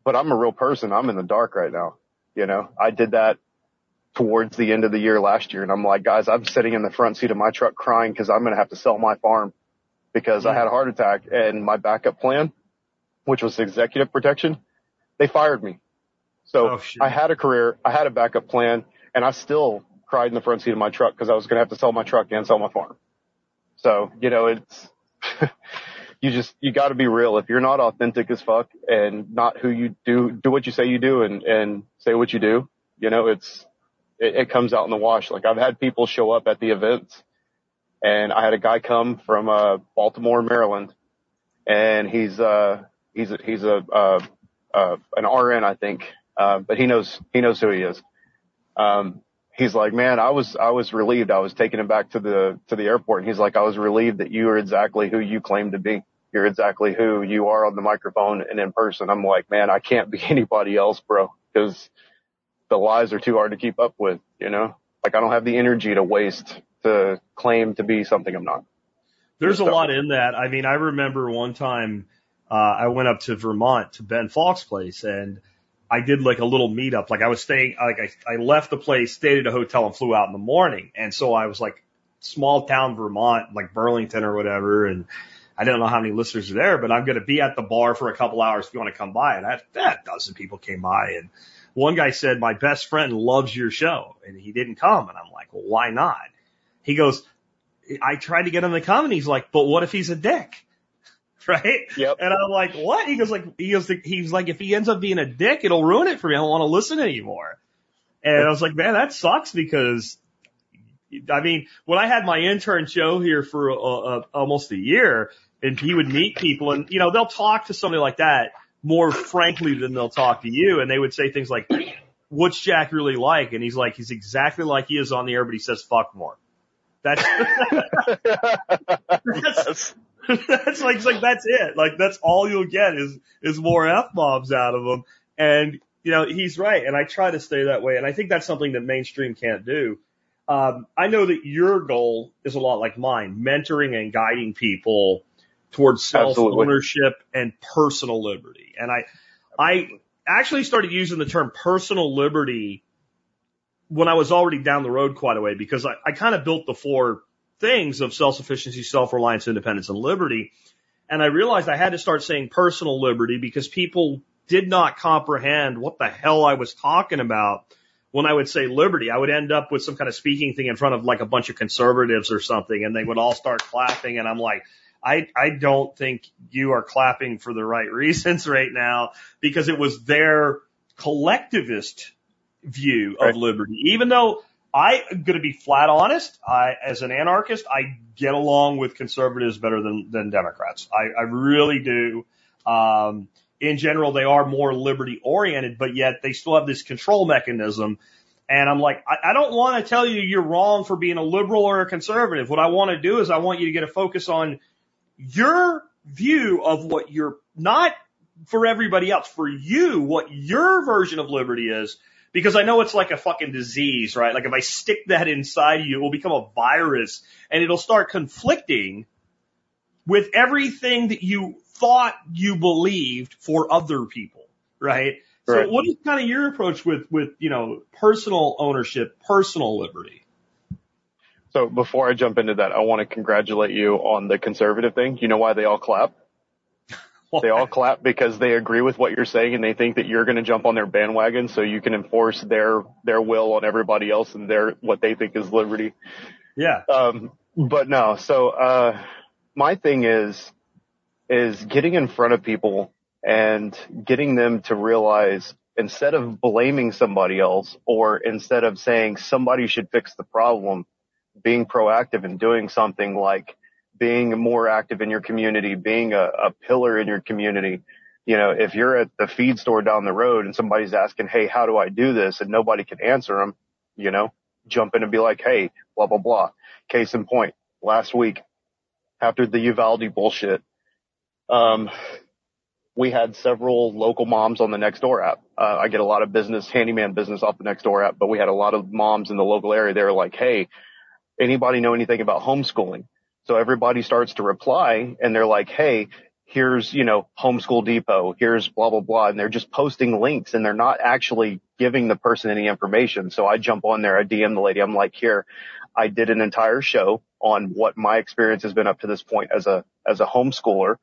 but I'm a real person. I'm in the dark right now. You know, I did that towards the end of the year last year and I'm like, guys, I'm sitting in the front seat of my truck crying because I'm going to have to sell my farm because I had a heart attack and my backup plan, which was executive protection, they fired me. So Oh. I had a career, I had a backup plan and I still cried in the front seat of my truck because I was going to have to sell my truck and sell my farm. So, you know, it's, you just, you got to be real. If you're not authentic as fuck and not who you do, do what you say you do and, and say what you do, you know, it's, it, it comes out in the wash. Like I've had people show up at the events and I had a guy come from, uh, Baltimore, Maryland and he's, uh, he's, a, he's a, uh, uh, an RN, I think. Uh, but he knows, he knows who he is. Um, he's like, man, I was, I was relieved. I was taking him back to the, to the airport. And he's like, I was relieved that you are exactly who you claim to be. You're exactly who you are on the microphone and in person. I'm like, man, I can't be anybody else, bro, because the lies are too hard to keep up with, you know? Like I don't have the energy to waste to claim to be something I'm not. There's a lot in that. I mean, I remember one time, uh, I went up to Vermont to Ben Falk's place and I did like a little meetup. Like I was staying, like I, I left the place, stayed at a hotel and flew out in the morning. And so I was like small town Vermont, like Burlington or whatever. And I don't know how many listeners are there, but I'm going to be at the bar for a couple hours if you want to come by. And I, that dozen people came by and one guy said, my best friend loves your show and he didn't come. And I'm like, well, why not? He goes, I tried to get him to come and he's like, but what if he's a dick? Right? Yep. And I'm like, what? He goes like, he goes, he's like, if he ends up being a dick, it'll ruin it for me. I don't want to listen anymore. And I was like, man, that sucks because, I mean, when I had my intern show here for uh, uh, almost a year and he would meet people and, you know, they'll talk to somebody like that more frankly than they'll talk to you. And they would say things like, what's Jack really like? And he's like, he's exactly like he is on the air, but he says fuck more. That's, that's, that's like, like, that's it. Like, that's all you'll get is, is more F-bombs out of him. And, you know, he's right. And I try to stay that way. And I think that's something that mainstream can't do. Um, I know that your goal is a lot like mine, mentoring and guiding people towards self ownership and personal liberty. And I, I actually started using the term personal liberty when I was already down the road quite a way because I, I kind of built the four things of self-sufficiency, self-reliance, independence, and liberty. And I realized I had to start saying personal liberty because people did not comprehend what the hell I was talking about when I would say liberty. I would end up with some kind of speaking thing in front of like a bunch of conservatives or something and they would all start clapping and I'm like, I, I don't think you are clapping for the right reasons right now because it was their collectivist view of Right. liberty. Even though I am going to be flat honest, I, as an anarchist, I get along with conservatives better than, than Democrats. I, I really do. Um, in general, they are more liberty oriented, but yet they still have this control mechanism. And I'm like, I, I don't want to tell you you're wrong for being a liberal or a conservative. What I want to do is I want you to get a focus on your view of what you're not for everybody else, for you, what your version of liberty is, because I know it's like a fucking disease, right? Like if I stick that inside you, it will become a virus and it'll start conflicting with everything that you thought you believed for other people, right? Right. So what is kind of your approach with, with, you know, personal ownership, personal liberty? So before I jump into that, I want to congratulate you on the conservative thing. You know why they all clap? They all clap because they agree with what you're saying and they think that you're going to jump on their bandwagon so you can enforce their, their will on everybody else and their, what they think is liberty. Yeah. Um, but no, so, uh, my thing is, is getting in front of people and getting them to realize instead of blaming somebody else or instead of saying somebody should fix the problem, being proactive and doing something like being more active in your community, being a, a pillar in your community. You know, if you're at the feed store down the road and somebody's asking, Hey, how do I do this? And nobody can answer them, you know, jump in and be like, Hey, blah, blah, blah. Case in point, last week after the Uvalde bullshit, um, we had several local moms on the Nextdoor app. Uh, I get a lot of business, handyman business off the Nextdoor app, but we had a lot of moms in the local area. They were like, Hey, anybody know anything about homeschooling? So everybody starts to reply and they're like, Hey, here's, you know, homeschool depot. Here's blah, blah, blah. And they're just posting links and they're not actually giving the person any information. So I jump on there. I DM the lady. I'm like, here, I did an entire show on what my experience has been up to this point as a, as a homeschooler.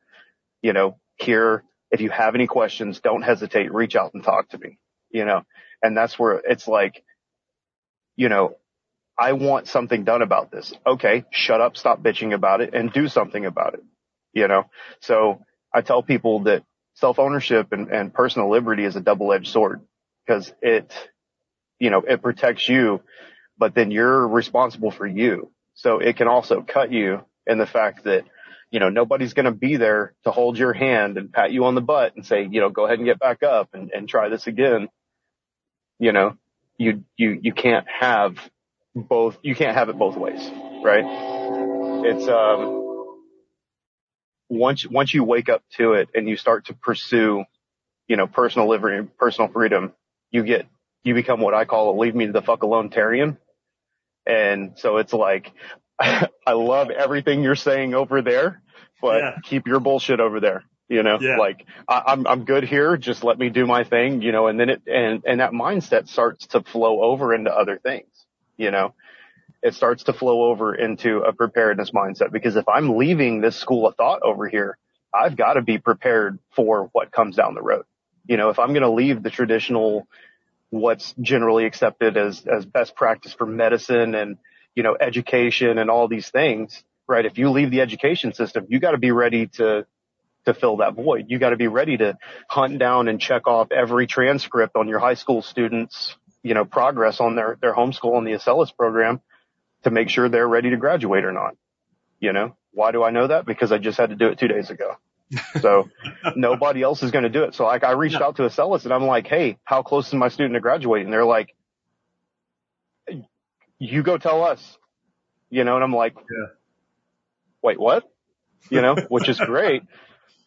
You know, here, if you have any questions, don't hesitate, reach out and talk to me, you know, and that's where it's like, you know, I want something done about this. Okay. Shut up. Stop bitching about it and do something about it. You know, so I tell people that self ownership and, and personal liberty is a double edged sword because it, you know, it protects you, but then you're responsible for you. So it can also cut you in the fact that, you know, nobody's going to be there to hold your hand and pat you on the butt and say, you know, go ahead and get back up and, and try this again. You know, you, you, you can't have both, you can't have it both ways, right? It's, um, once, once you wake up to it and you start to pursue, you know, personal liberty and personal freedom, you get, you become what I call a leave me the fuck alone Tarian. And so it's like, I love everything you're saying over there, but Yeah. keep your bullshit over there. You know, Yeah. like I, I'm, I'm good here. Just let me do my thing, you know, and then it, and, and that mindset starts to flow over into other things, you know, it starts to flow over into a preparedness mindset because if I'm leaving this school of thought over here, I've got to be prepared for what comes down the road. You know, if I'm going to leave the traditional, what's generally accepted as, as best practice for medicine and, you know, education and all these things, right? If you leave the education system, you got to be ready to, to fill that void. You got to be ready to hunt down and check off every transcript on your high school students, you know, progress on their, their homeschool and the Acellus program to make sure they're ready to graduate or not. You know, why do I know that? Because I just had to do it two days ago. So nobody else is going to do it. So like I reached out to Acellus and I'm like, Hey, how close is my student to graduating? And they're like, you go tell us, you know, and I'm like, Yeah. wait, what? You know, which is great.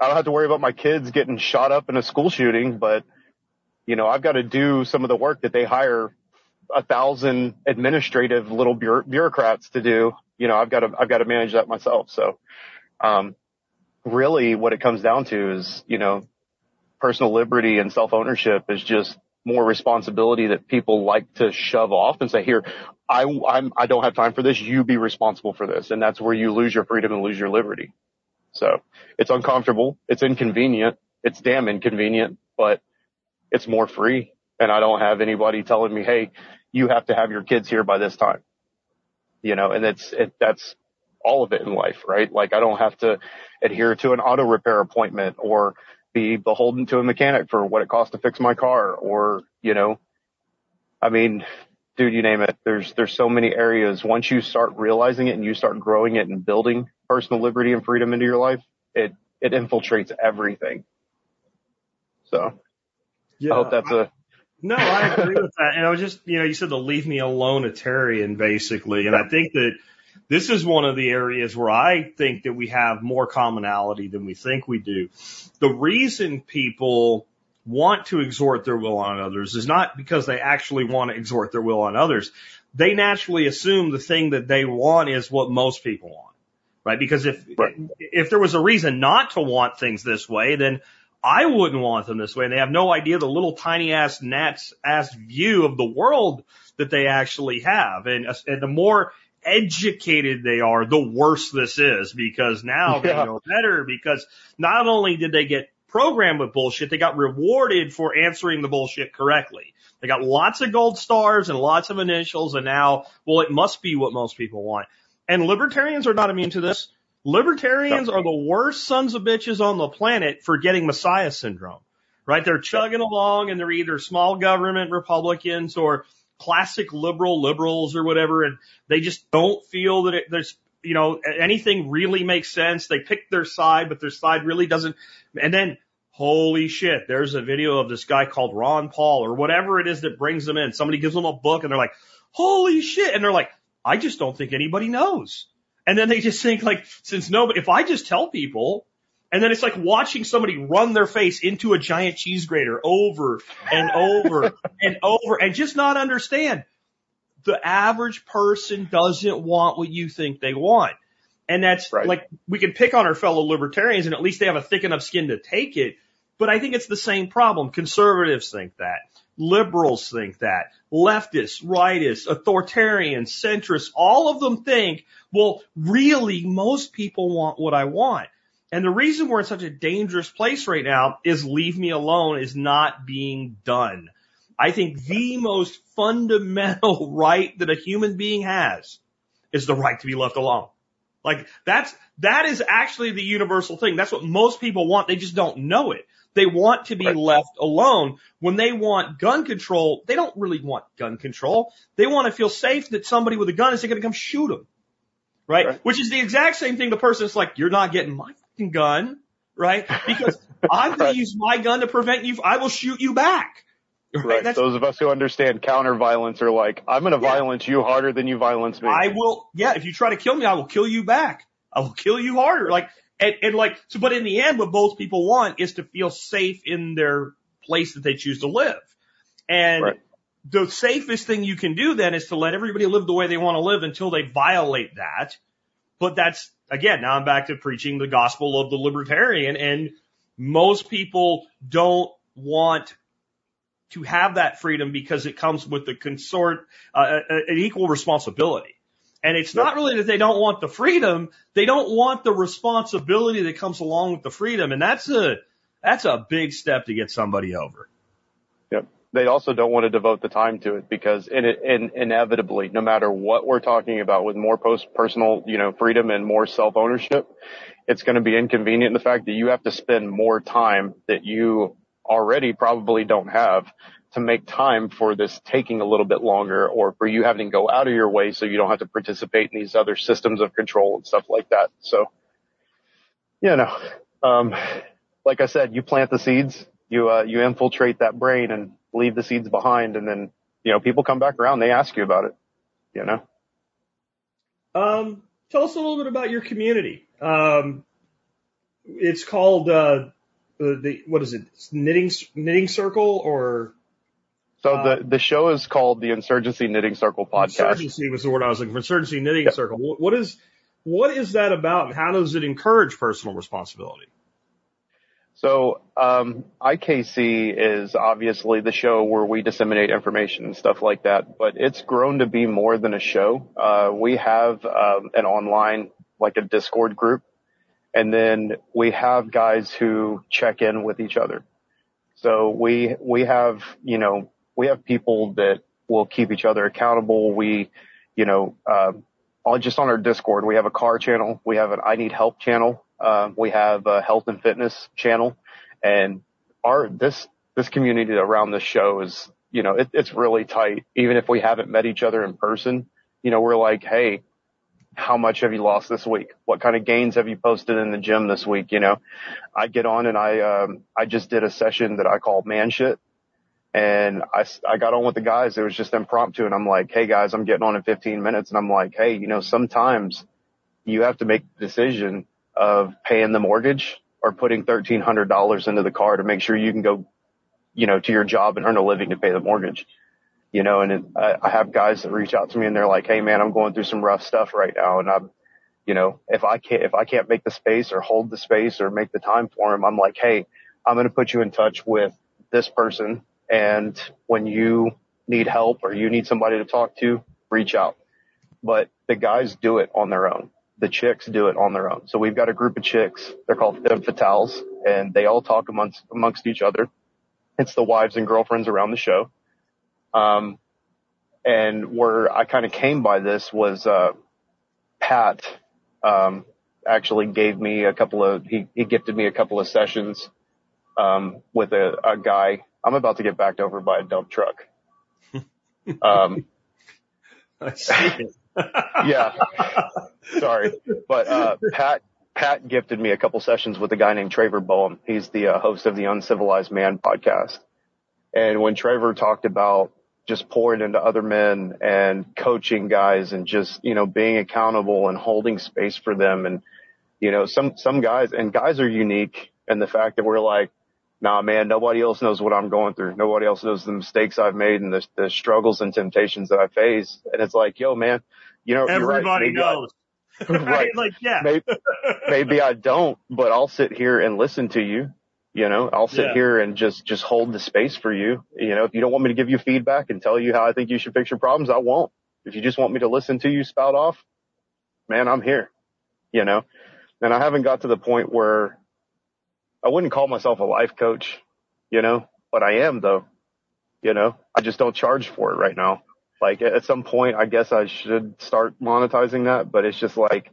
I don't have to worry about my kids getting shot up in a school shooting, but you know, I've got to do some of the work that they hire a thousand administrative little bureau- bureaucrats to do. You know, I've got to, I've got to manage that myself. So, um, really what it comes down to is, you know, personal liberty and self ownership is just more responsibility that people like to shove off and say, here, I, I'm, I don't have time for this. You be responsible for this. And that's where you lose your freedom and lose your liberty. So it's uncomfortable. It's inconvenient. It's damn inconvenient, but it's more free. And I don't have anybody telling me, Hey, you have to have your kids here by this time, you know, and it's, it, that's all of it in life, right? Like I don't have to adhere to an auto repair appointment or be beholden to a mechanic for what it costs to fix my car or, you know, I mean, dude, you name it. There's, there's so many areas. Once you start realizing it and you start growing it and building personal liberty and freedom into your life, it, it infiltrates everything. So Yeah. I hope that's a, No, I agree with that. And I was just, you know, you said the leave me alone Atarian basically. And I think that this is one of the areas where I think that we have more commonality than we think we do. The reason people want to exhort their will on others is not because they actually want to exhort their will on others. They naturally assume the thing that they want is what most people want, right? Because if, Right. if there was a reason not to want things this way, then I wouldn't want them this way. And they have no idea the little tiny ass gnat's ass view of the world that they actually have. And, uh, and the more educated they are, the worse this is because now they Yeah. know better because not only did they get programmed with bullshit, they got rewarded for answering the bullshit correctly. They got lots of gold stars and lots of initials and now, well, it must be what most people want. And libertarians are not immune to this. Libertarians are the worst sons of bitches on the planet for getting Messiah syndrome, right? They're chugging along and they're either small government Republicans or classic liberal liberals or whatever. And they just don't feel that it, there's, you know, anything really makes sense. They pick their side, but their side really doesn't. And then, holy shit, there's a video of this guy called Ron Paul or whatever it is that brings them in. Somebody gives them a book and they're like, holy shit. And they're like, I just don't think anybody knows. And then they just think like, since nobody, if I just tell people, and then it's like watching somebody run their face into a giant cheese grater over and over and over and just not understand. The average person doesn't want what you think they want. And that's Right. like, we can pick on our fellow libertarians and at least they have a thick enough skin to take it. But I think it's the same problem. Conservatives think that. Liberals think that. Leftists, rightists, authoritarians, centrists, all of them think, well, really, most people want what I want. And the reason we're in such a dangerous place right now is leave me alone is not being done. I think the most fundamental right that a human being has is the right to be left alone. Like that's, that is actually the universal thing. That's what most people want. They just don't know it. They want to be Right. left alone. When they want gun control, they don't really want gun control. They want to feel safe that somebody with a gun isn't going to come shoot them. Right? Right. Which is the exact same thing the person's like, you're not getting my fucking gun. Right? Because I'm going Right. to use my gun to prevent you. I will shoot you back. Right? Right. Those of us who understand counter violence are like, I'm going to Yeah. violence you harder than you violence me. I will, yeah, if you try to kill me, I will kill you back. I will kill you harder. Like, and, and like, so, but in the end, what both people want is to feel safe in their place that they choose to live. And Right. the safest thing you can do then is to let everybody live the way they want to live until they violate that. But that's, again, now I'm back to preaching the gospel of the libertarian and most people don't want to have that freedom because it comes with the consort, uh, an equal responsibility. And it's not really that they don't want the freedom. They don't want the responsibility that comes along with the freedom. And that's a, that's a big step to get somebody over. Yep. They also don't want to devote the time to it because in, in, inevitably, no matter what we're talking about with more post personal, you know, freedom and more self ownership, it's going to be inconvenient in the fact that you have to spend more time that you already probably don't have to make time for this taking a little bit longer or for you having to go out of your way so you don't have to participate in these other systems of control and stuff like that. So, you know, um, like I said, you plant the seeds, you, uh, you infiltrate that brain and leave the seeds behind and then, you know, people come back around, they ask you about it, you know? Um, tell us a little bit about your community. Um, it's called, uh, the, the, what is it? Knitting, knitting circle or So Uh, the, the show is called the Insurgency Knitting Circle podcast. Insurgency was the word I was looking for. Insurgency knitting Yep. circle. What, what is, what is that about and how does it encourage personal responsibility? So, um, IKC is obviously the show where we disseminate information and stuff like that, but it's grown to be more than a show. Uh, we have, um, an online, like a Discord group, and then we have guys who check in with each other. So we, we have, you know, we have people that will keep each other accountable. We, you know, um, on just on our Discord, we have a car channel. We have an I need help channel. Um, we have a health and fitness channel and our, this, this community around the show is, you know, it, it's really tight. Even if we haven't met each other in person, you know, we're like, Hey, how much have you lost this week? What kind of gains have you posted in the gym this week? You know, I get on and I, um, I just did a session that I call man shit and I, I got on with the guys. It was just impromptu and I'm like, Hey guys, I'm getting on in 15 minutes. And I'm like, Hey, you know, sometimes you have to make the decision of paying the mortgage or putting $1,300 into the car to make sure you can go you know, to your job and earn a living to pay the mortgage. You know, and it, I, I have guys that reach out to me and they're like, Hey man, I'm going through some rough stuff right now. And I'm, you know, if I can't, if I can't make the space or hold the space or make the time for them, I'm like, Hey, I'm going to put you in touch with this person. And when you need help or you need somebody to talk to, reach out. But the guys do it on their own. The chicks do it on their own. So we've got a group of chicks. They're called fatales and they all talk amongst, amongst each other. It's the wives and girlfriends around the show. Um, and where I kind of came by this was, uh, Pat, um, actually gave me a couple of, he, he gifted me a couple of sessions, um, with a, a guy. I'm about to get backed over by a dump truck. Um, I see it. yeah. Sorry. But, uh, Pat, Pat gifted me a couple sessions with a guy named Trevor Boehm. He's the uh, host of the Uncivilized Man podcast. And when Trevor talked about just pouring into other men and coaching guys and just, you know, being accountable and holding space for them. And, you know, some, some guys and guys are unique And the fact that we're like, nah, man, nobody else knows what I'm going through. Nobody else knows the mistakes I've made and the, the struggles and temptations that I face. And it's like, yo, man, you know, right. Everybody I- knows. Right. Like, yeah. maybe, maybe I don't, but I'll sit here and listen to you. You know, I'll sit Yeah. here and just, just hold the space for you. You know, if you don't want me to give you feedback and tell you how I think you should fix your problems, I won't. If you just want me to listen to you spout off, man, I'm here, you know, and I haven't got to the point where I wouldn't call myself a life coach, you know, but I am though, you know, I just don't charge for it right now. Like at some point, I guess I should start monetizing that, but it's just like,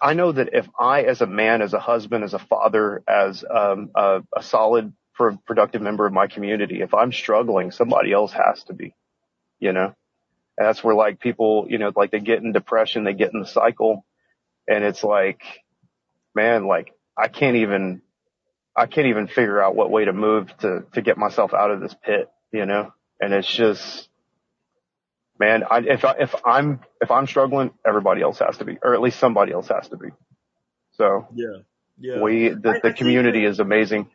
I know that if I, as a man, as a husband, as a father, as um, a, a solid, pro- productive member of my community, if I'm struggling, somebody else has to be, you know. And that's where like people, you know, like they get in depression, they get in the cycle, and it's like, man, like I can't even, I can't even figure out what way to move to to get myself out of this pit, you know. And it's just, man, I, if I, if I'm if I'm struggling, everybody else has to be, or at least somebody else has to be. So Yeah. Yeah. we, I- the, I the community that- is amazing.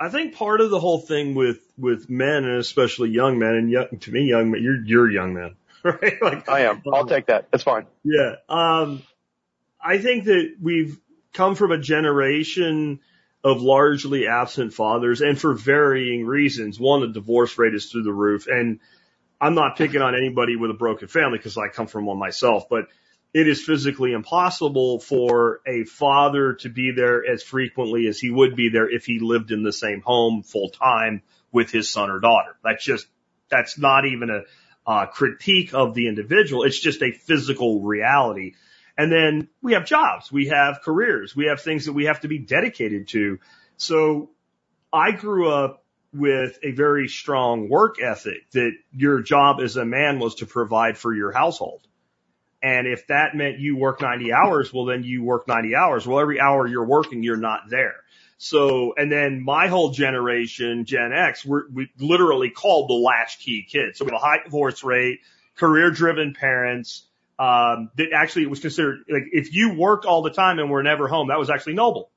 I think part of the whole thing with with men and especially young men and young, to me young men you're you're young men, right like I am. I'll take that. It's fine. yeah um I think that we've come from a generation of largely absent fathers and for varying reasons one the divorce rate is through the roof and I'm not picking on anybody with a broken family because I come from one myself but it is physically impossible for a father to be there as frequently as he would be there if he lived in the same home full time with his son or daughter. That's just, that's not even a uh, critique of the individual. It's just a physical reality. And then we have jobs, we have careers, we have things that we have to be dedicated to. So I grew up with a very strong work ethic that your job as a man was to provide for your household. And if that meant you work 90 hours, well, then you work 90 hours. Well, every hour you're working, you're not there. So, and then my whole generation, Gen X, we're, we literally called the latchkey kids. So we have a high divorce rate, career driven parents, um, that actually it was considered like if you worked all the time and were never home, that was actually noble.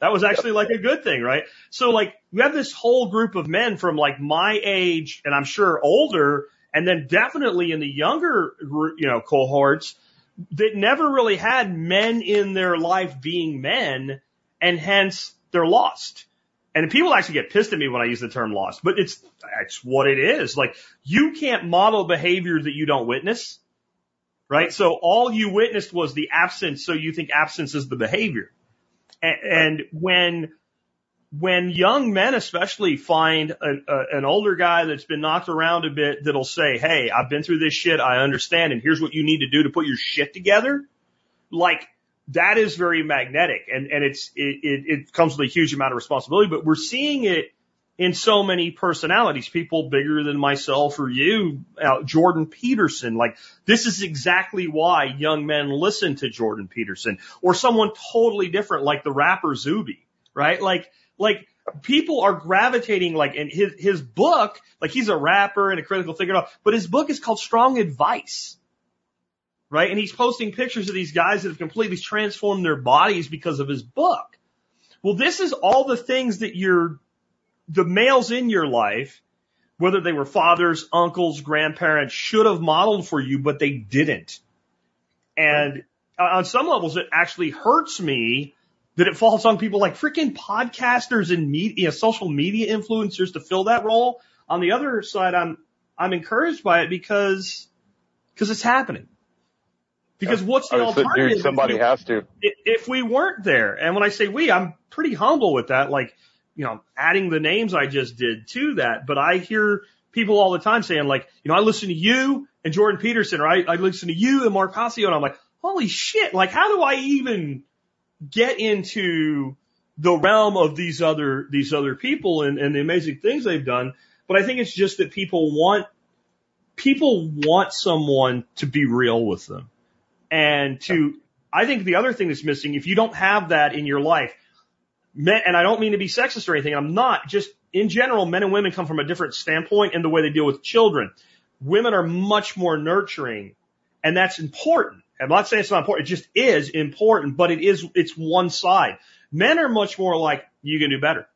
That was actually like a good thing, right? So like you have this whole group of men from like my age and I'm sure older and then definitely in the younger, you know, cohorts that never really had men in their life being men and hence they're lost. And people actually get pissed at me when I use the term lost, but it's, it's what it is. Like you can't model behavior that you don't witness, right? So all you witnessed was the absence. So you think absence is the behavior. And, and when, when young men especially find a, a, an older guy that's been knocked around a bit that'll say, Hey, I've been through this shit. I understand. And here's what you need to do to put your shit together. Like that is very magnetic and, and it's, it, it, it comes with a huge amount of responsibility, but we're seeing it in so many personalities, people bigger than myself or you, uh, Jordan Peterson. Like this is exactly why young men listen to Jordan Peterson or someone totally different like the rapper Zuby, right? Like, like people are gravitating like in his, his book, like he's a rapper and a critical thinker, but his book is called Strong Advice. Right. And he's posting pictures of these guys that have completely transformed their bodies because of his book. Well, this is all the things that you're the males in your life, whether they were fathers, uncles, grandparents, should have modeled for you, but they didn't. And on some levels, it actually hurts me that it falls on people like freaking podcasters and media, social media influencers to fill that role. On the other side, I'm, I'm encouraged by it because, because it's happening. Because what's the oh, alternative? Dude, somebody if, has to. If we weren't there, and when I say we, I'm pretty humble with that, like, you know, adding the names I just did to that, but I hear people all the time saying like, you know, I listen to you and Jordan Peterson, or I, I listen to you and Mark Passio, and I'm like, holy shit, like how do I even get into the realm of these other, these other people and, and the amazing things they've done? But I think it's just that people want, people want someone to be real with them and to, I think the other thing that's missing, if you don't have that in your life, men, and I don't mean to be sexist or anything, I'm not, just in general, men and women come from a different standpoint in the way they deal with children. Women are much more nurturing and that's important. I'm not saying it's not important. It just is important, but it is, it's one side. Men are much more like, you can do better.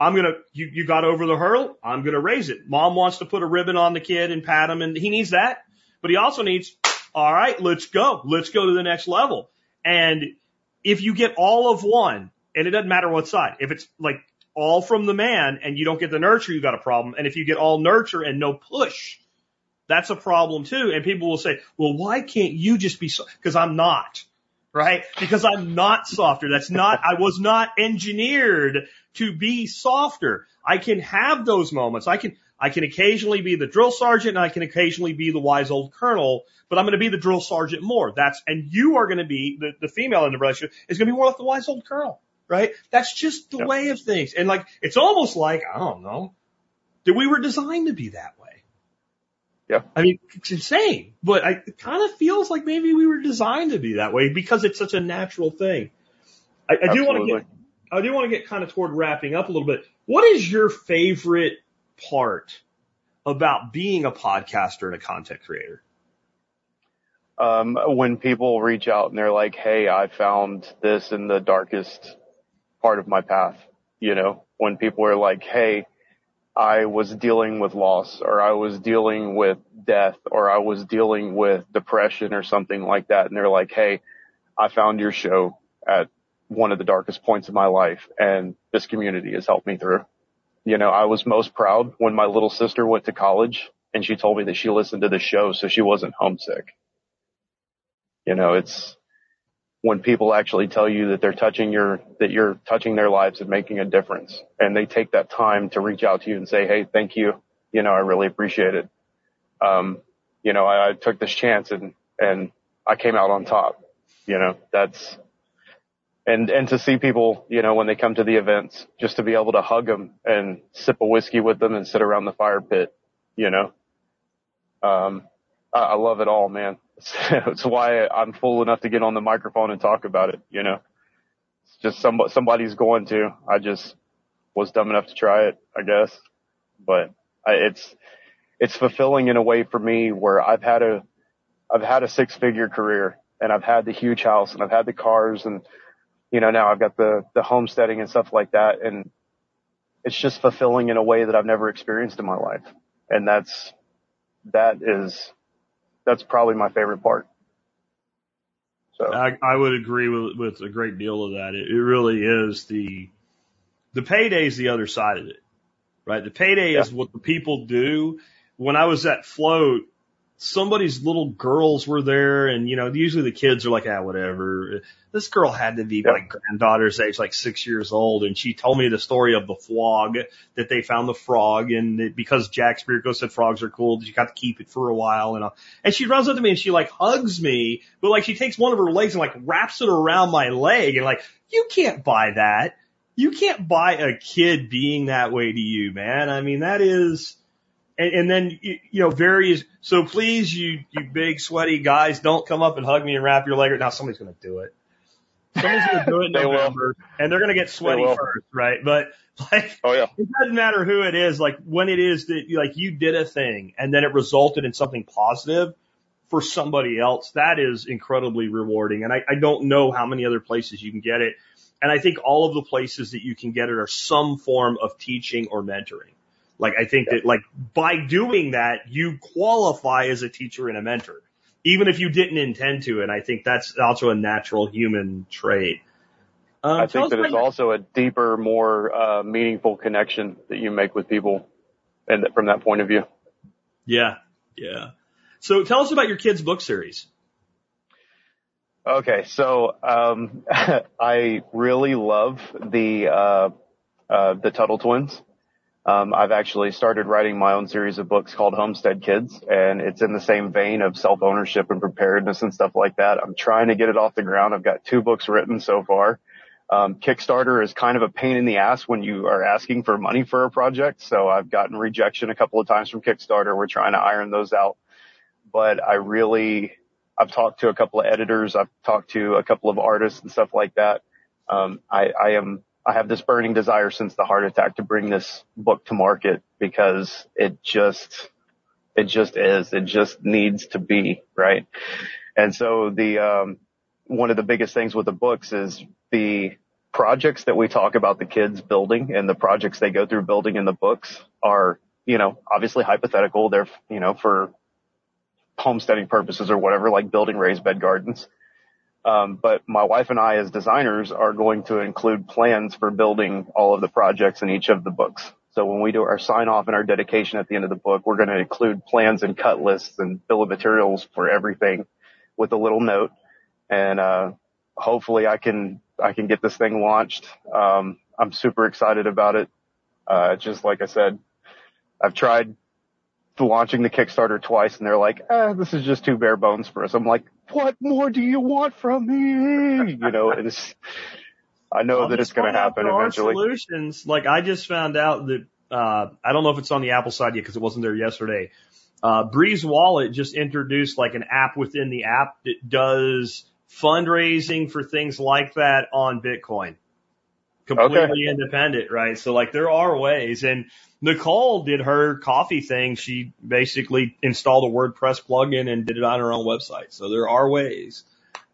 I'm to, you, you got over the hurdle. I'm to raise it. Mom wants to put a ribbon on the kid and pat him and he needs that, but he also needs, all right, let's go. Let's go to the next level. And if you get all of one, and it doesn't matter what side, if it's like all from the man and you don't get the nurture, you got a problem. And if you get all nurture and no push, that's a problem too. And people will say, well, why can't you just be so, cause I'm not, right? Because I'm not softer. That's not, I was not engineered to be softer. I can have those moments. I can, I can occasionally be the drill sergeant and I can occasionally be the wise old colonel, but I'm going to be the drill sergeant more. That's, and you are going to be, the, the female in the relationship is going to be more like the wise old colonel right? That's just the yep. way of things. And like, it's almost like, I don't know, that we were designed to be that way. Yeah. I mean, it's insane, but I, it kind of feels like maybe we were designed to be that way because it's such a natural thing. I, I do want to get, I do want to get kind of toward wrapping up a little bit. What is your favorite part about being a podcaster and a content creator? Um, when people reach out and they're like, Hey, I found this in the darkest part of my path. You know, when people are like, Hey, I was dealing with loss or I was dealing with death or I was dealing with depression or something like that. And they're like, Hey, I found your show at one of the darkest points of my life and this community has helped me through. You know, I was most proud when my little sister went to college and she told me that she listened to the show so she wasn't homesick. You know, it's, when people actually tell you that they're touching your, that you're touching their lives and making a difference. And they take that time to reach out to you and say, Hey, thank you. You know, I really appreciate it. Um, you know, I, I took this chance and, and I came out on top. You know, that's, and, and to see people, you know, when they come to the events, just to be able to hug them and sip a whiskey with them and sit around the fire pit, you know, um, I, I love it all, man. It's why I'm fool enough to get on the microphone and talk about it. You know, it's just some somebody's going to. I just was dumb enough to try it, I guess. But I, it's it's fulfilling in a way for me where I've had a I've had a six figure career and I've had the huge house and I've had the cars and you know now I've got the the homesteading and stuff like that and it's just fulfilling in a way that I've never experienced in my life. And that's that is that's probably my favorite part. So I, I would agree with with a great deal of that. It, it really is the the payday is the other side of it, right? The payday yeah. is what the people do. When I was at Float, somebody's little girls were there and, you know, usually the kids are like, ah, whatever. This girl had to be yep. like granddaughter's age, like six years old. And she told me the story of the frog that they found the frog and it, because Jack Spirko said frogs are cool, she got to keep it for a while and, all. and she runs up to me and she like hugs me, but like she takes one of her legs and like wraps it around my leg and like, you can't buy that. You can't buy a kid being that way to you, man. I mean, that is, and, and then you, you know various. So please, you you big sweaty guys, don't come up and hug me and wrap your leg. Now somebody's going to do it. Somebody's going to do it in November, and they're going to get sweaty first, right? But like, oh yeah, it doesn't matter who it is. Like when it is that like you did a thing and then it resulted in something positive. for somebody else, that is incredibly rewarding. And I, I don't know how many other places you can get it. And I think all of the places that you can get it are some form of teaching or mentoring. Like I think that like by doing that, you qualify as a teacher and a mentor, even if you didn't intend to. And I think that's also a natural human trait. Um, I think that it's also a deeper, more uh, meaningful connection that you make with people, and from that point of view. Yeah, yeah. So tell us about your kids' book series. Okay, so um, I really love the uh, uh, the Tuttle twins. Um, I've actually started writing my own series of books called Homestead Kids, and it's in the same vein of self ownership and preparedness and stuff like that. I'm trying to get it off the ground. I've got two books written so far. Um, Kickstarter is kind of a pain in the ass when you are asking for money for a project. So I've gotten rejection a couple of times from Kickstarter. We're trying to iron those out. But I really, I've talked to a couple of editors. I've talked to a couple of artists and stuff like that. Um, I, I am, I have this burning desire since the heart attack to bring this book to market because it just, it just is. It just needs to be, right? And so the, um, one of the biggest things with the books is the projects that we talk about the kids building and the projects they go through building in the books are, you know, obviously hypothetical. They're, you know, for homesteading purposes or whatever, like building raised bed gardens. Um, but my wife and I as designers are going to include plans for building all of the projects in each of the books. So when we do our sign off and our dedication at the end of the book, we're going to include plans and cut lists and bill of materials for everything with a little note. And, uh, hopefully I can I can get this thing launched. Um, I'm super excited about it. Uh, just like I said, I've tried launching the Kickstarter twice and they're like, eh, this is just too bare bones for us. I'm like, what more do you want from me? You know, it's, I know I'll that it's going to happen eventually. Solutions, like I just found out that, uh, I don't know if it's on the Apple side yet because it wasn't there yesterday. Uh, Breeze Wallet just introduced like an app within the app that does fundraising for things like that on Bitcoin. Completely okay. independent, right? So like there are ways and Nicole did her coffee thing. She basically installed a WordPress plugin and did it on her own website. So there are ways.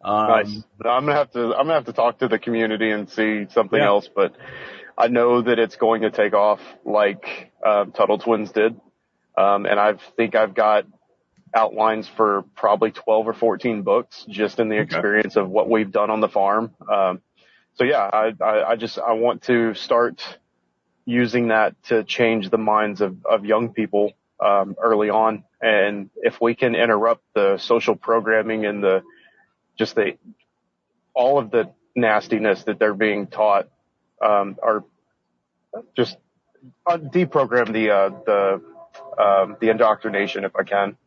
Um, nice. I'm gonna have to I'm gonna have to talk to the community and see something yeah. else, but I know that it's going to take off like uh, Tuttle Twins did, um, and I think I've got outlines for probably 12 or 14 books just in the okay. experience of what we've done on the farm. Um, so yeah, I, I, I, just, I want to start using that to change the minds of, of young people, um, early on. And if we can interrupt the social programming and the, just the, all of the nastiness that they're being taught, um, are just uh, deprogram the, uh, the, um, the indoctrination if I can.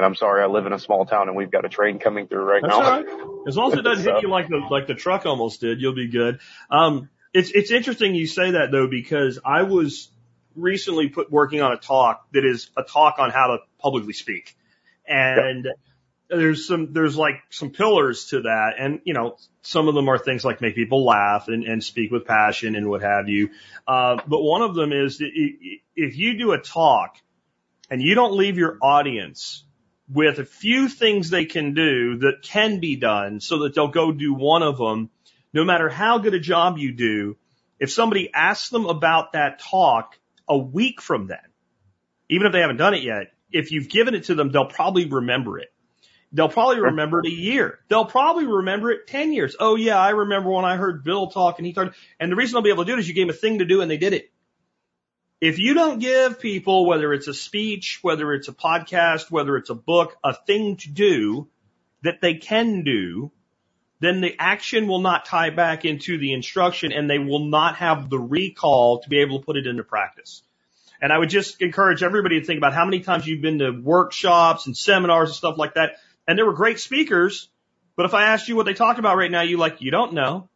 And I'm sorry, I live in a small town and we've got a train coming through right That's now. Right. As long as it doesn't so. hit you like the like the truck almost did, you'll be good. Um, it's it's interesting you say that though because I was recently put working on a talk that is a talk on how to publicly speak, and yep. there's some there's like some pillars to that, and you know some of them are things like make people laugh and, and speak with passion and what have you. Uh, but one of them is that if you do a talk and you don't leave your audience with a few things they can do that can be done so that they'll go do one of them, no matter how good a job you do. If somebody asks them about that talk a week from then, even if they haven't done it yet, if you've given it to them, they'll probably remember it. They'll probably remember it a year. They'll probably remember it 10 years. Oh yeah, I remember when I heard Bill talk and he started, and the reason they'll be able to do it is you gave them a thing to do and they did it. If you don't give people, whether it's a speech, whether it's a podcast, whether it's a book, a thing to do that they can do, then the action will not tie back into the instruction and they will not have the recall to be able to put it into practice. And I would just encourage everybody to think about how many times you've been to workshops and seminars and stuff like that. And there were great speakers, but if I asked you what they talked about right now, you like, you don't know.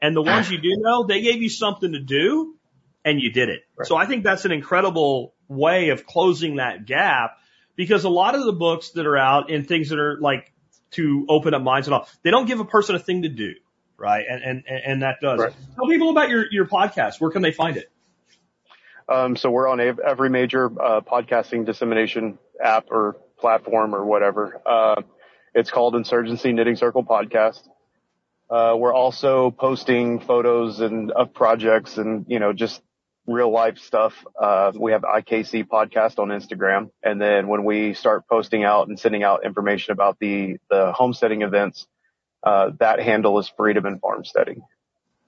And the ones you do know, they gave you something to do and you did it. Right. So I think that's an incredible way of closing that gap because a lot of the books that are out and things that are like to open up minds and all, they don't give a person a thing to do. Right. And, and, and that does. Right. Tell people about your, your podcast. Where can they find it? Um, so we're on every major, uh, podcasting dissemination app or platform or whatever. Uh, it's called Insurgency Knitting Circle Podcast. Uh, we're also posting photos and of projects and, you know, just real life stuff. Uh, we have IKC podcast on Instagram. And then when we start posting out and sending out information about the, the homesteading events, uh, that handle is freedom and farmsteading.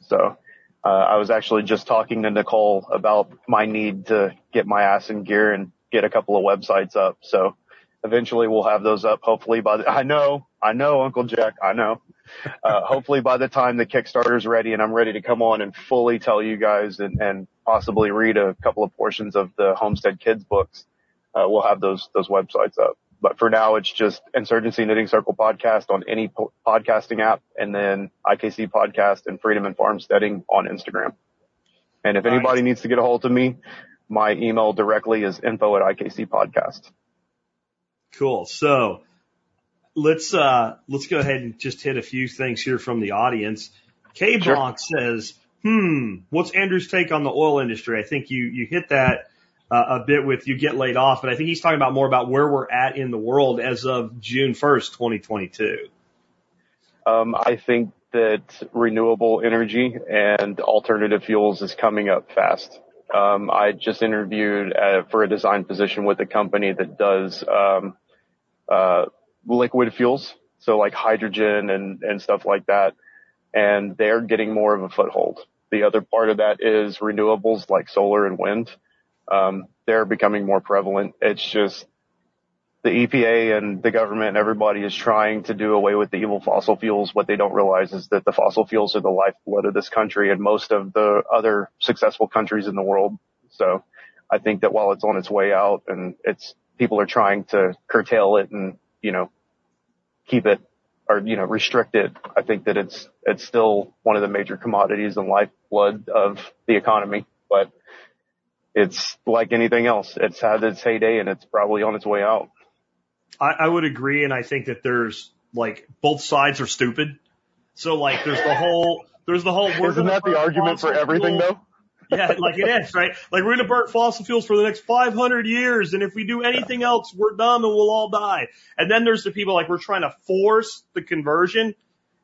So, uh, I was actually just talking to Nicole about my need to get my ass in gear and get a couple of websites up. So eventually we'll have those up. Hopefully by the, I know, I know Uncle Jack, I know. Uh, hopefully by the time the Kickstarter's ready and I'm ready to come on and fully tell you guys and, and possibly read a couple of portions of the Homestead Kids books, uh, we'll have those, those websites up. But for now, it's just Insurgency Knitting Circle podcast on any po- podcasting app and then IKC podcast and Freedom and Farmsteading on Instagram. And if anybody needs to get a hold of me, my email directly is info at IKC podcast. Cool. So let's, uh, let's go ahead and just hit a few things here from the audience. K Bonk sure. says, hmm, what's Andrew's take on the oil industry? I think you, you hit that uh, a bit with you get laid off, but I think he's talking about more about where we're at in the world as of June 1st, 2022. Um, I think that renewable energy and alternative fuels is coming up fast. Um, I just interviewed uh, for a design position with a company that does um, uh, liquid fuels, so like hydrogen and and stuff like that, and they're getting more of a foothold. The other part of that is renewables like solar and wind um, they're becoming more prevalent. It's just the EPA and the government and everybody is trying to do away with the evil fossil fuels. What they don't realize is that the fossil fuels are the lifeblood of this country and most of the other successful countries in the world. So I think that while it's on its way out and it's people are trying to curtail it and, you know, keep it or, you know, restrict it, I think that it's, it's still one of the major commodities and lifeblood of the economy. But it's like anything else. It's had its heyday and it's probably on its way out. I, I would agree. And I think that there's like both sides are stupid. So like there's the whole, there's the whole, isn't that the argument for everything though? Yeah, like it is, right? Like we're going to burn fossil fuels for the next 500 years. And if we do anything else, we're dumb and we'll all die. And then there's the people like we're trying to force the conversion.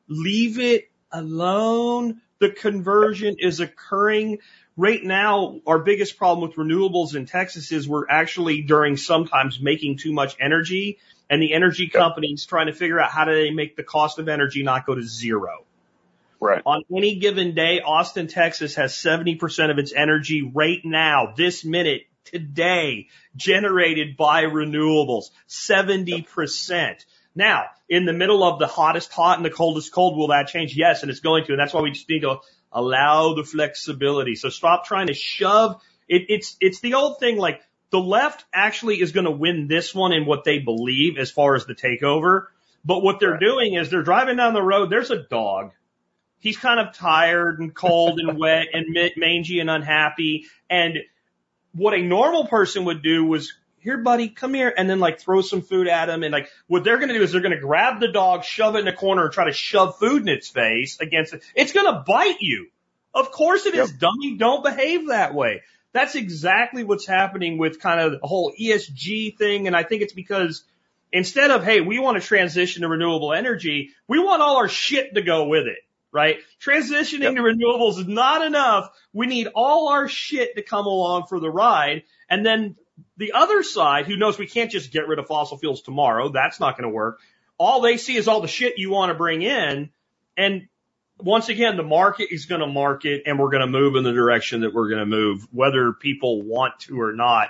Leave it alone. The conversion is occurring right now, our biggest problem with renewables in Texas is we're actually during sometimes making too much energy and the energy companies trying to figure out how do they make the cost of energy not go to zero. Right. On any given day, Austin, Texas has 70% of its energy right now, this minute, today, generated by renewables. 70%. Now, in the middle of the hottest hot and the coldest cold, will that change? Yes, and it's going to. And that's why we just need to Allow the flexibility. So stop trying to shove. It, it's, it's the old thing like the left actually is going to win this one in what they believe as far as the takeover. But what they're doing is they're driving down the road. There's a dog. He's kind of tired and cold and wet and mangy and unhappy. And what a normal person would do was here, buddy, come here, and then like throw some food at him. And like what they're going to do is they're going to grab the dog, shove it in a corner, and try to shove food in its face against it. It's going to bite you. Of course it is, yep. dummy. Don't behave that way. That's exactly what's happening with kind of the whole ESG thing. And I think it's because instead of, hey, we want to transition to renewable energy, we want all our shit to go with it, right? Transitioning yep. to renewables is not enough. We need all our shit to come along for the ride. And then the other side, who knows we can't just get rid of fossil fuels tomorrow. That's not going to work. All they see is all the shit you want to bring in. And once again, the market is going to market and we're going to move in the direction that we're going to move, whether people want to or not.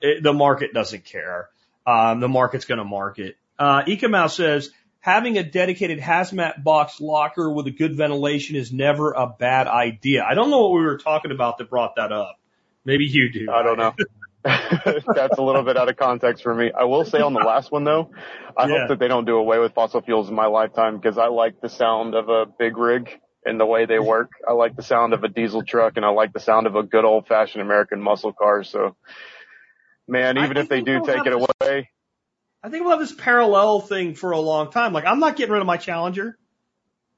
It, the market doesn't care. Um, the market's going to market. Uh, Ecomouse says, having a dedicated hazmat box locker with a good ventilation is never a bad idea. I don't know what we were talking about that brought that up. Maybe you do. I don't know. That's a little bit out of context for me. I will say on the last one though, I yeah. hope that they don't do away with fossil fuels in my lifetime because I like the sound of a big rig and the way they work. I like the sound of a diesel truck and I like the sound of a good old fashioned American muscle car. So man, even if they do take it away. I think we'll have this parallel thing for a long time. Like I'm not getting rid of my Challenger.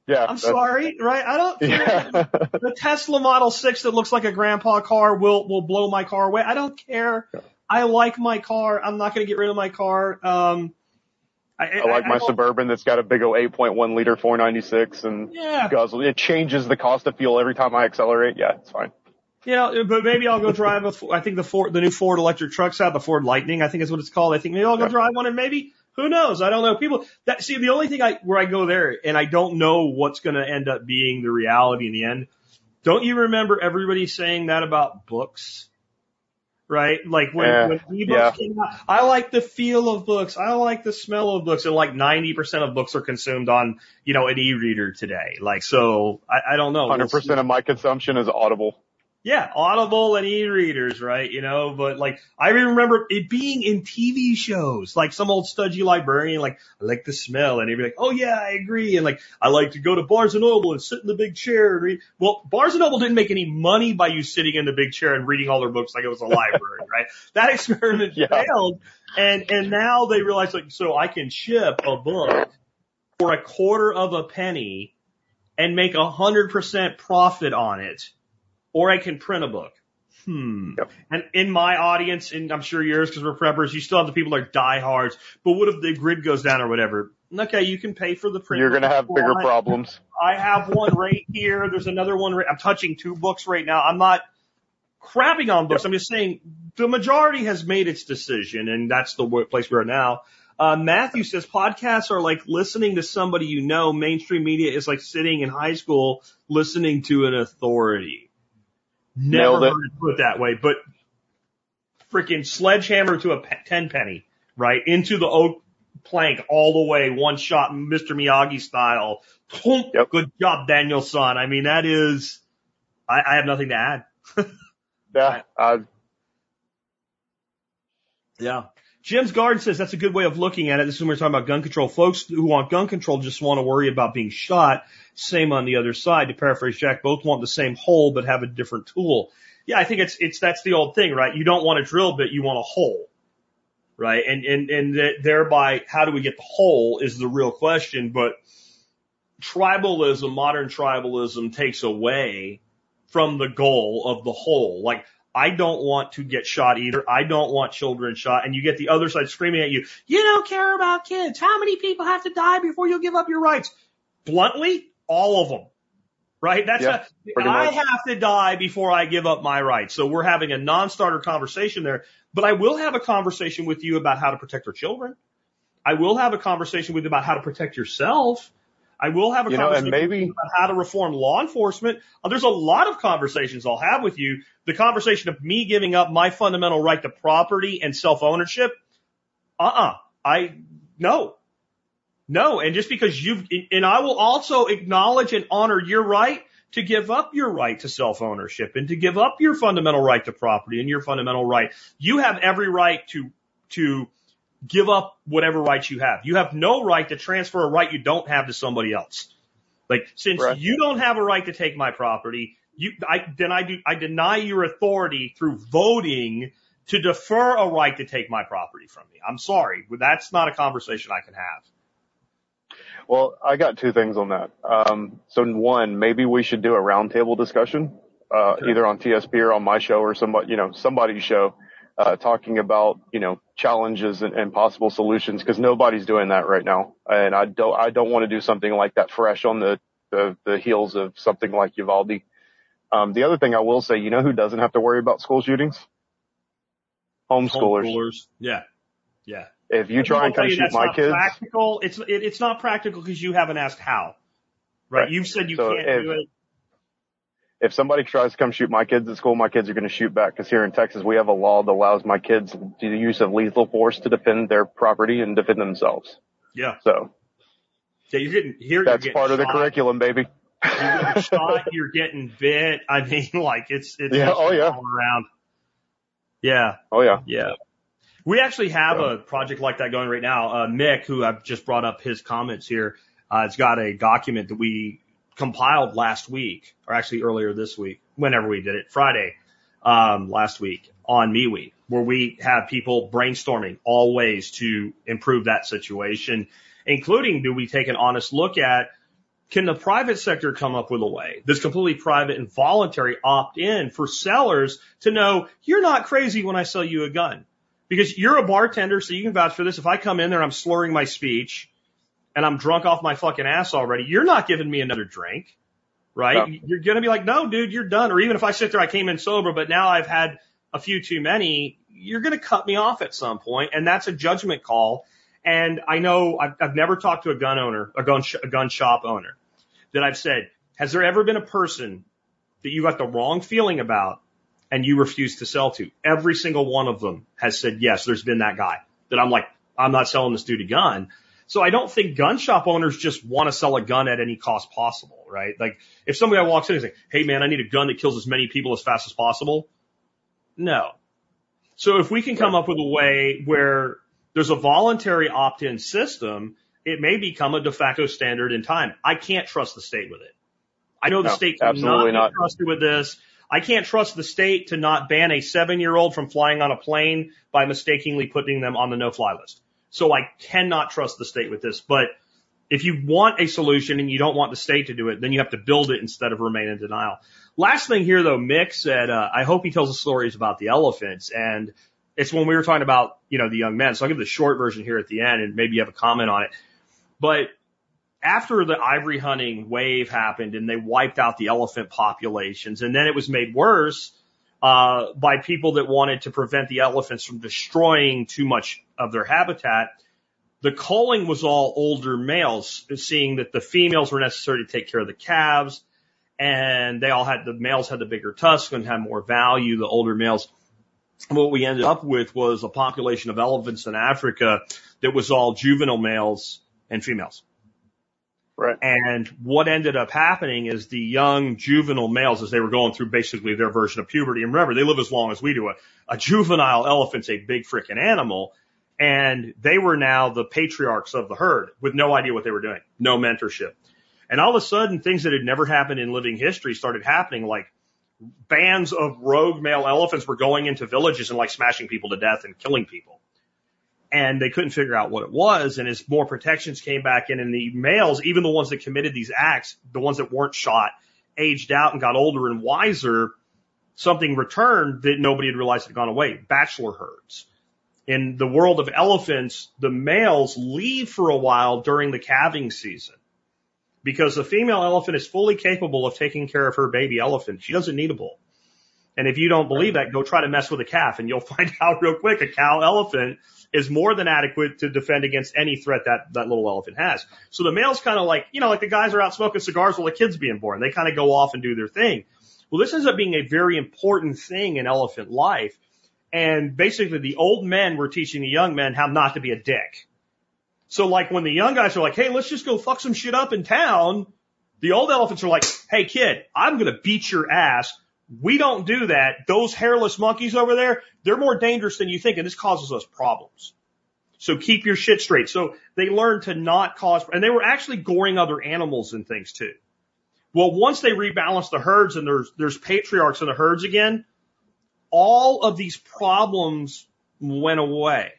Yeah. I'm sorry, right? I don't, yeah. the Tesla Model 6 that looks like a grandpa car will, will blow my car away. I don't care. I like my car. I'm not going to get rid of my car. Um, I, I like my Suburban that's got a big old 8.1 liter 496 and yeah. guzzle. It changes the cost of fuel every time I accelerate. Yeah, it's fine. Yeah, but maybe I'll go drive a. I think the Ford, the new Ford electric trucks out, the Ford Lightning, I think is what it's called. I think maybe I'll go yeah. drive one and maybe who knows? I don't know. People that see the only thing I where I go there and I don't know what's going to end up being the reality in the end. Don't you remember everybody saying that about books? right? Like when, when ebooks yeah. came out, I like the feel of books. I like the smell of books. And like 90% of books are consumed on, you know, an e-reader today. Like, so I, I don't know. 100% of my consumption is Audible. Yeah, Audible and e-readers, right? You know, but like, I remember it being in TV shows, like some old studgy librarian, like, I like the smell, and he'd be like, oh yeah, I agree, and like, I like to go to Barnes and Noble and sit in the big chair and read. Well, Barnes and Noble didn't make any money by you sitting in the big chair and reading all their books like it was a library, right? That experiment Yeah. failed, and, and now they realize like, so I can ship a book for a quarter of a penny and make a hundred percent profit on it or I can print a book. Hmm. Yep. And in my audience, and I'm sure yours, because we're preppers, you still have the people that are diehards. But what if the grid goes down or whatever? Okay, you can pay for the print. You're going to have bigger I- problems. I have one right here. There's another one. Right, I'm touching two books right now. I'm not crapping on books. I'm just saying the majority has made its decision, and that's the place we are now. Uh, Matthew says podcasts are like listening to somebody you know. Mainstream media is like sitting in high school listening to an authority. Never heard it put that way, but freaking sledgehammer to a pe- ten penny, right into the oak plank all the way, one shot, Mr. Miyagi style. Yep. Good job, Daniel-san. I mean, that is, I, I have nothing to add. Yeah. Uh, Yeah. Jim's Garden says that's a good way of looking at it. This is when we're talking about gun control. Folks who want gun control just want to worry about being shot. Same on the other side. To paraphrase Jack, both want the same hole but have a different tool. Yeah, I think it's it's that's the old thing, right? You don't want a drill bit, you want a hole, right? And and and th- thereby, how do we get the hole is the real question. But tribalism, modern tribalism, takes away from the goal of the whole. Like I don't want to get shot either. I don't want children shot. And you get the other side screaming at you, you don't care about kids. How many people have to die before you'll give up your rights? Bluntly, all of them. Right? That's Yeah, a, pretty I much. have to die before I give up my rights. So we're having a non-starter conversation there, but I will have a conversation with you about how to protect our children. I will have a conversation with you about how to protect yourself. I will have a You know, conversation maybe- with about how to reform law enforcement. Uh, There's a lot of conversations I'll have with you. The conversation of me giving up my fundamental right to property and self-ownership. Uh-uh. I, no. No. And just because you've, and I will also acknowledge and honor your right to give up your right to self-ownership and to give up your fundamental right to property and your fundamental right. You have every right to, to give up whatever rights you have. You have no right to transfer a right you don't have to somebody else. Like since Right. you don't have a right to take my property, you I then I do I deny your authority through voting to defer a right to take my property from me. I'm sorry, but that's not a conversation I can have. Well, I got two things on that. Um, so one, maybe we should do a roundtable discussion, uh, Sure. either on TSP or on my show or somebody, you know, somebody's show, uh, talking about, you know, challenges and, and possible solutions because nobody's doing that right now. And I don't, I don't want to do something like that fresh on the, the, the heels of something like Uvalde. Um, the other thing I will say, you know who doesn't have to worry about school shootings? Homeschoolers. Homeschoolers. Yeah. Yeah. If you try and come shoot my kids, Practical. It's it, it's not practical because you haven't asked how. Right? Right. You've said you So can't if- do it. If somebody tries to come shoot my kids at school, my kids are going to shoot back because here in Texas we have a law that allows my kids the use of lethal force to defend their property and defend themselves. Yeah. So Yeah, you're getting here. that's getting part of the curriculum, baby. You're getting shot. You're getting bit. I mean, like it's it's Yeah, oh, yeah. all around. Yeah, oh yeah, yeah. We actually have a project like that going right now. Uh, Mick, who I've just brought up his comments here, uh, it's got a document that we compiled last week, or actually earlier this week, whenever we did it, Friday, um, last week on MeWe, where we have people brainstorming all ways to improve that situation, including do we take an honest look at can the private sector come up with a way that's completely private and voluntary opt in for sellers to know you're not crazy when I sell you a gun? Because you're a bartender, so you can vouch for this. If I come in there and I'm slurring my speech and I'm drunk off my fucking ass already, you're not giving me another drink, right? No. You're going to be like, no, dude, you're done. Or even if I sit there, I came in sober, but now I've had a few too many, you're going to cut me off at some point, and that's a judgment call. And I know I've, I've never talked to a gun owner, a gun, sh- a gun shop owner that I've said, has there ever been a person that you got the wrong feeling about and you refuse to sell to? Every single one of them has said, yes, there's been that guy that I'm like, I'm not selling this dude a gun. So I don't think gun shop owners just want to sell a gun at any cost possible, right? Like if somebody walks in and says, Hey man, I need a gun that kills as many people as fast as possible. No. So if we can come up with a way where there's a voluntary opt-in system, it may become a de facto standard in time. I can't trust the state with it. I know the No, state cannot be not. trusted with this. I can't trust the state to not ban a seven-year-old from flying on a plane by mistakenly putting them on the no-fly list. So I cannot trust the state with this. But if you want a solution and you don't want the state to do it, then you have to build it instead of remain in denial. Last thing here though, Mick said, uh, I hope he tells the stories about the elephants and it's when we were talking about, you know, the young men. So I'll give the short version here at the end and maybe you have a comment on it. But after the ivory hunting wave happened and they wiped out the elephant populations and then it was made worse, uh, by people that wanted to prevent the elephants from destroying too much of their habitat. The culling was all older males, seeing that the females were necessary to take care of the calves and they all had, the males had the bigger tusks and had more value, the older males. What we ended up with was a population of elephants in Africa that was all juvenile males and females. Right. And what ended up happening is the young juvenile males, as they were going through basically their version of puberty, and remember, they live as long as we do. A, a juvenile elephant's a big freaking animal. And they were now the patriarchs of the herd with no idea what they were doing, no mentorship. And all of a sudden, things that had never happened in living history started happening, like bands of rogue male elephants were going into villages and like smashing people to death and killing people and they couldn't figure out what it was. And as more protections came back in and the males, even the ones that committed these acts, the ones that weren't shot, aged out and got older and wiser, something returned that nobody had realized had gone away. Bachelor herds. In the world of elephants, the males leave for a while during the calving season because the female elephant is fully capable of taking care of her baby elephant. She doesn't need a bull. And if you don't believe that, go try to mess with a calf and you'll find out real quick a cow elephant is more than adequate to defend against any threat that that little elephant has. So the male's kind of like, you know, like the guys are out smoking cigars while the kid's being born. They kind of go off and do their thing. Well, this ends up being a very important thing in elephant life. And basically the old men were teaching the young men how not to be a dick. So like when the young guys are like, hey, let's just go fuck some shit up in town, the old elephants are like, hey kid, I'm going to beat your ass. We don't do that. Those hairless monkeys over there, they're more dangerous than you think, and this causes us problems. So keep your shit straight. So they learned to not cause, and they were actually goring other animals and things too. Well, once they rebalanced the herds and there's, there's patriarchs in the herds again, all of these problems went away.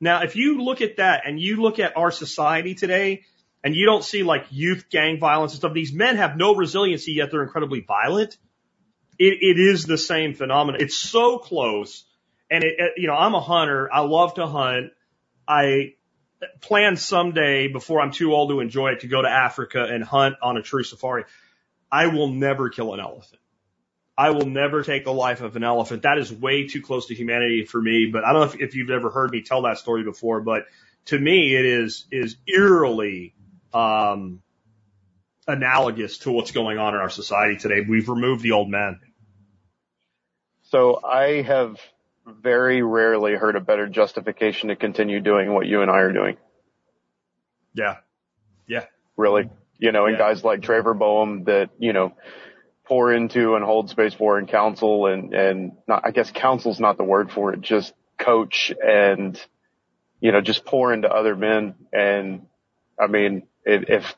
Now, if you look at that and you look at our society today and you don't see like youth gang violence and stuff, these men have no resiliency yet they're incredibly violent. It, it is the same phenomenon. It's so close. And it, it, you know, I'm a hunter. I love to hunt. I plan someday before I'm too old to enjoy it to go to Africa and hunt on a true safari. I will never kill an elephant. I will never take the life of an elephant. That is way too close to humanity for me. But I don't know if, if you've ever heard me tell that story before, but to me, it is, is eerily, um, analogous to what's going on in our society today. We've removed the old men. So I have very rarely heard a better justification to continue doing what you and I are doing. Yeah. Yeah. Really. You know, and Yeah. guys like Trevor Boehm that, you know, pour into and hold space for and counsel and, and not, I guess counsel's not the word for it, just coach and, you know, just pour into other men. And I mean, if, if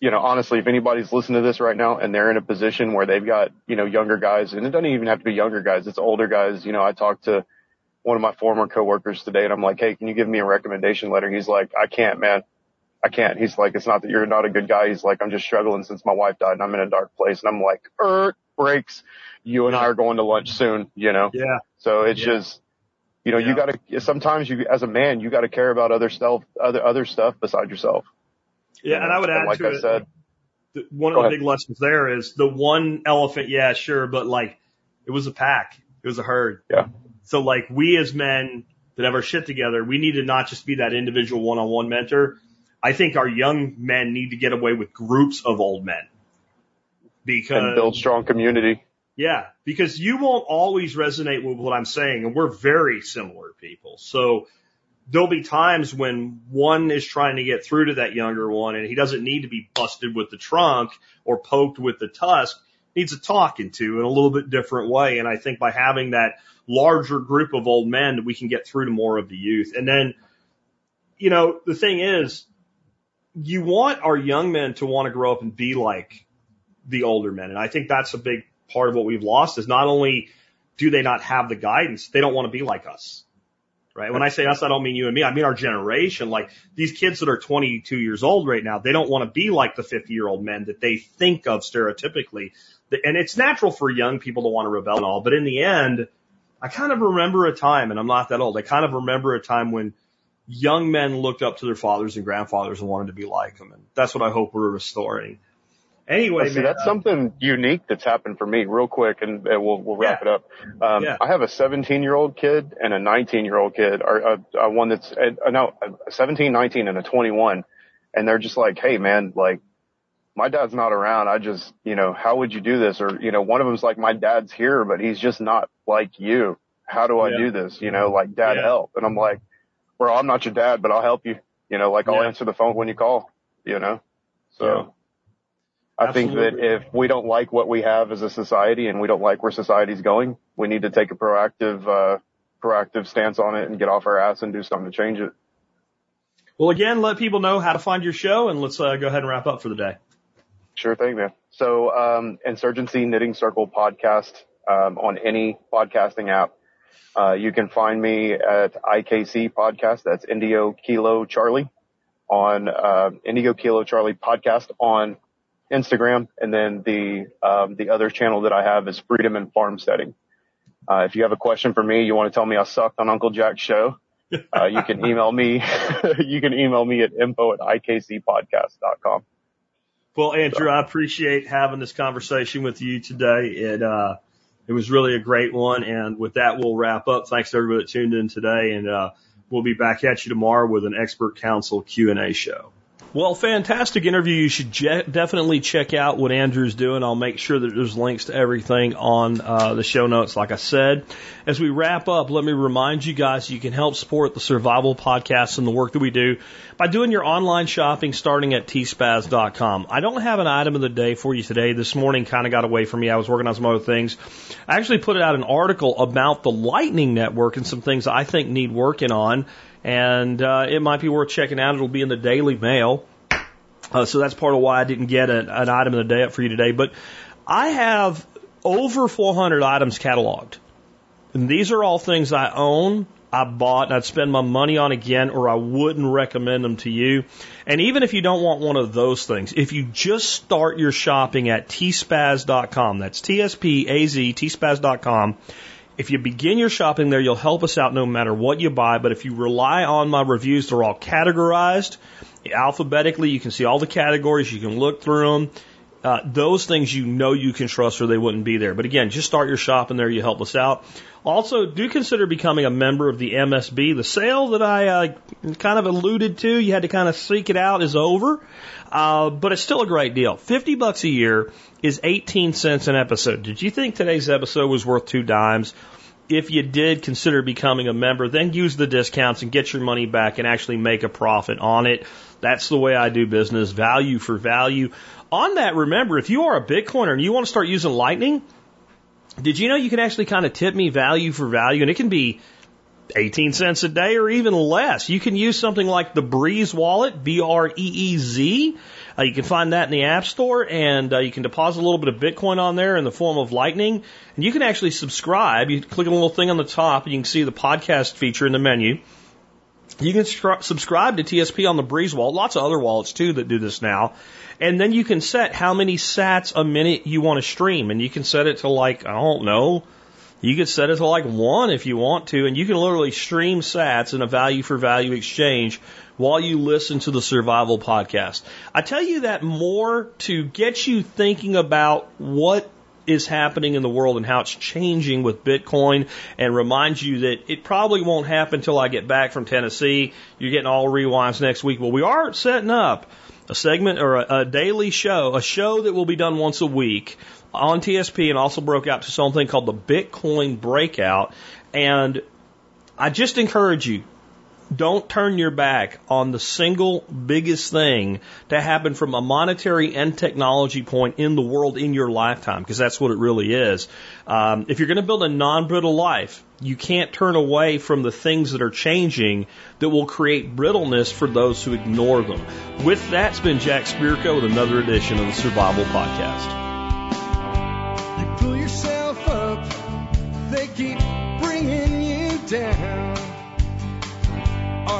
you know, honestly, if anybody's listening to this right now and they're in a position where they've got, you know, younger guys, and it doesn't even have to be younger guys, it's older guys. You know, I talked to one of my former coworkers today and I'm like, Hey, can you give me a recommendation letter? He's like, I can't, man. I can't. He's like, it's not that you're not a good guy. He's like, I'm just struggling since my wife died and I'm in a dark place. And I'm like, er, breaks. You and I are going to lunch soon, you know? Yeah. So it's Yeah. just, You know, Yeah. you got to sometimes you as a man you got to care about other stuff, other other stuff beside yourself. Yeah, and I would add like to I it. said, the- one of the ahead. big lessons there is the one elephant, yeah, sure, but like it was a pack, it was a herd. Yeah. So like we as men that have our shit together, we need to not just be that individual one-on-one mentor. I think our young men need to get away with groups of old men because and build strong community. yeah, because you won't always resonate with what I'm saying, and we're very similar people. So there'll be times when one is trying to get through to that younger one, and he doesn't need to be busted with the trunk or poked with the tusk. Needs a talking to in a little bit different way. And I think by having that larger group of old men, we can get through to more of the youth. And then, you know, the thing is, you want our young men to want to grow up and be like the older men. And I think that's a big part of what we've lost is not only do they not have the guidance, they don't want to be like us. Right? When I say us, I don't mean you and me. I mean our generation. Like these kids that are 22 years old right now, they don't want to be like the 50 year old men that they think of stereotypically. And it's natural for young people to want to rebel and all, but in the end, I kind of remember a time, and I'm not that old, I kind of remember a time when young men looked up to their fathers and grandfathers and wanted to be like them. And that's what I hope we're restoring. Anyway, See, man, that's something unique that's happened for me real quick and uh, we'll, we'll wrap it up. Um, Yeah. I have a 17 year old kid and a 19 year old kid or a, a one that's, uh, no, a 17, 19 and a 21. And they're just like, Hey man, like my dad's not around. I just, you know, how would you do this? Or, you know, one of them's like, my dad's here, but he's just not like you. How do I Yeah. do this? You know, like dad Yeah. help. And I'm like, well, I'm not your dad, but I'll help you. You know, like I'll Yeah. answer the phone when you call, you know? So. I think that if we don't like what we have as a society and we don't like where society's going, we need to take a proactive, uh, proactive stance on it and get off our ass and do something to change it. well, again, let people know how to find your show, and let's uh, go ahead and wrap up for the day. Sure thing, man. So, um, Insurgency Knitting Circle podcast, um, on any podcasting app. Uh, you can find me at IKC podcast. That's Indio Kilo Charlie on, uh, Indigo Kilo Charlie podcast on Instagram. And then the, um, the other channel that I have is Freedom and Farmsteading. Uh, if you have a question for me, you want to tell me I sucked on Uncle Jack's show, uh, you can email me, you can email me at info at ikcpodcast.com. Well, Andrew, I appreciate having this conversation with you today. It uh, it was really a great one, and with that, we'll wrap up. Thanks to everybody that tuned in today, and uh, we'll be back at you tomorrow with an expert council Q and A show. Well, fantastic interview. You should je- definitely check out what Andrew's doing. I'll make sure that there's links to everything on uh, the show notes, like I said. As we wrap up, let me remind you guys you can help support the Survival Podcast and the work that we do by doing your online shopping starting at tspaz.com. I don't have an item of the day for you today. This morning kind of got away from me. I was working on some other things. I actually put out an article about the Lightning Network and some things I think need working on and uh, it might be worth checking out. It'll be in the Daily Mail. Uh, so that's part of why I didn't get an, an item of the day up for you today. But I have over 400 items cataloged. And these are all things I own, I bought, and I'd spend my money on again, or I wouldn't recommend them to you. And even if you don't want one of those things, if you just start your shopping at tspaz.com, that's T-S-P-A-Z, tspaz.com, if you begin your shopping there, you'll help us out no matter what you buy. But if you rely on my reviews, they're all categorized alphabetically. You can see all the categories. You can look through them. Uh, those things you know you can trust or they wouldn't be there. But again, just start your shopping there. You help us out. Also, do consider becoming a member of the MSB. The sale that I uh, kind of alluded to, you had to kind of seek it out, is over. Uh, but it's still a great deal. 50 bucks a year is 18 cents an episode. Did you think today's episode was worth two dimes? If you did consider becoming a member, then use the discounts and get your money back and actually make a profit on it. That's the way I do business, value for value. On that, remember, if you are a Bitcoiner and you want to start using Lightning, did you know you can actually kind of tip me value for value? And it can be 18 cents a day or even less. You can use something like the Breeze wallet, B R E E Z. Uh, you can find that in the App Store, and uh, you can deposit a little bit of Bitcoin on there in the form of Lightning. And you can actually subscribe. You click a little thing on the top, and you can see the podcast feature in the menu. You can stru- subscribe to TSP on the Breeze wallet. Lots of other wallets too that do this now. And then you can set how many sats a minute you want to stream, and you can set it to like I don't know, You could set it to like one if you want to, and you can literally stream sats in a value for value exchange while you listen to the survival podcast. I tell you that more to get you thinking about what is happening in the world and how it's changing with Bitcoin and remind you that it probably won't happen until I get back from Tennessee. You're getting all rewinds next week. Well, we are setting up a segment or a, a daily show, a show that will be done once a week on TSP and also broke out to something called the Bitcoin Breakout. And I just encourage you, don't turn your back on the single biggest thing to happen from a monetary and technology point in the world in your lifetime, because that's what it really is. Um, if you're going to build a non-brittle life, you can't turn away from the things that are changing that will create brittleness for those who ignore them. With that, it's been Jack Spirko with another edition of the Survival Podcast.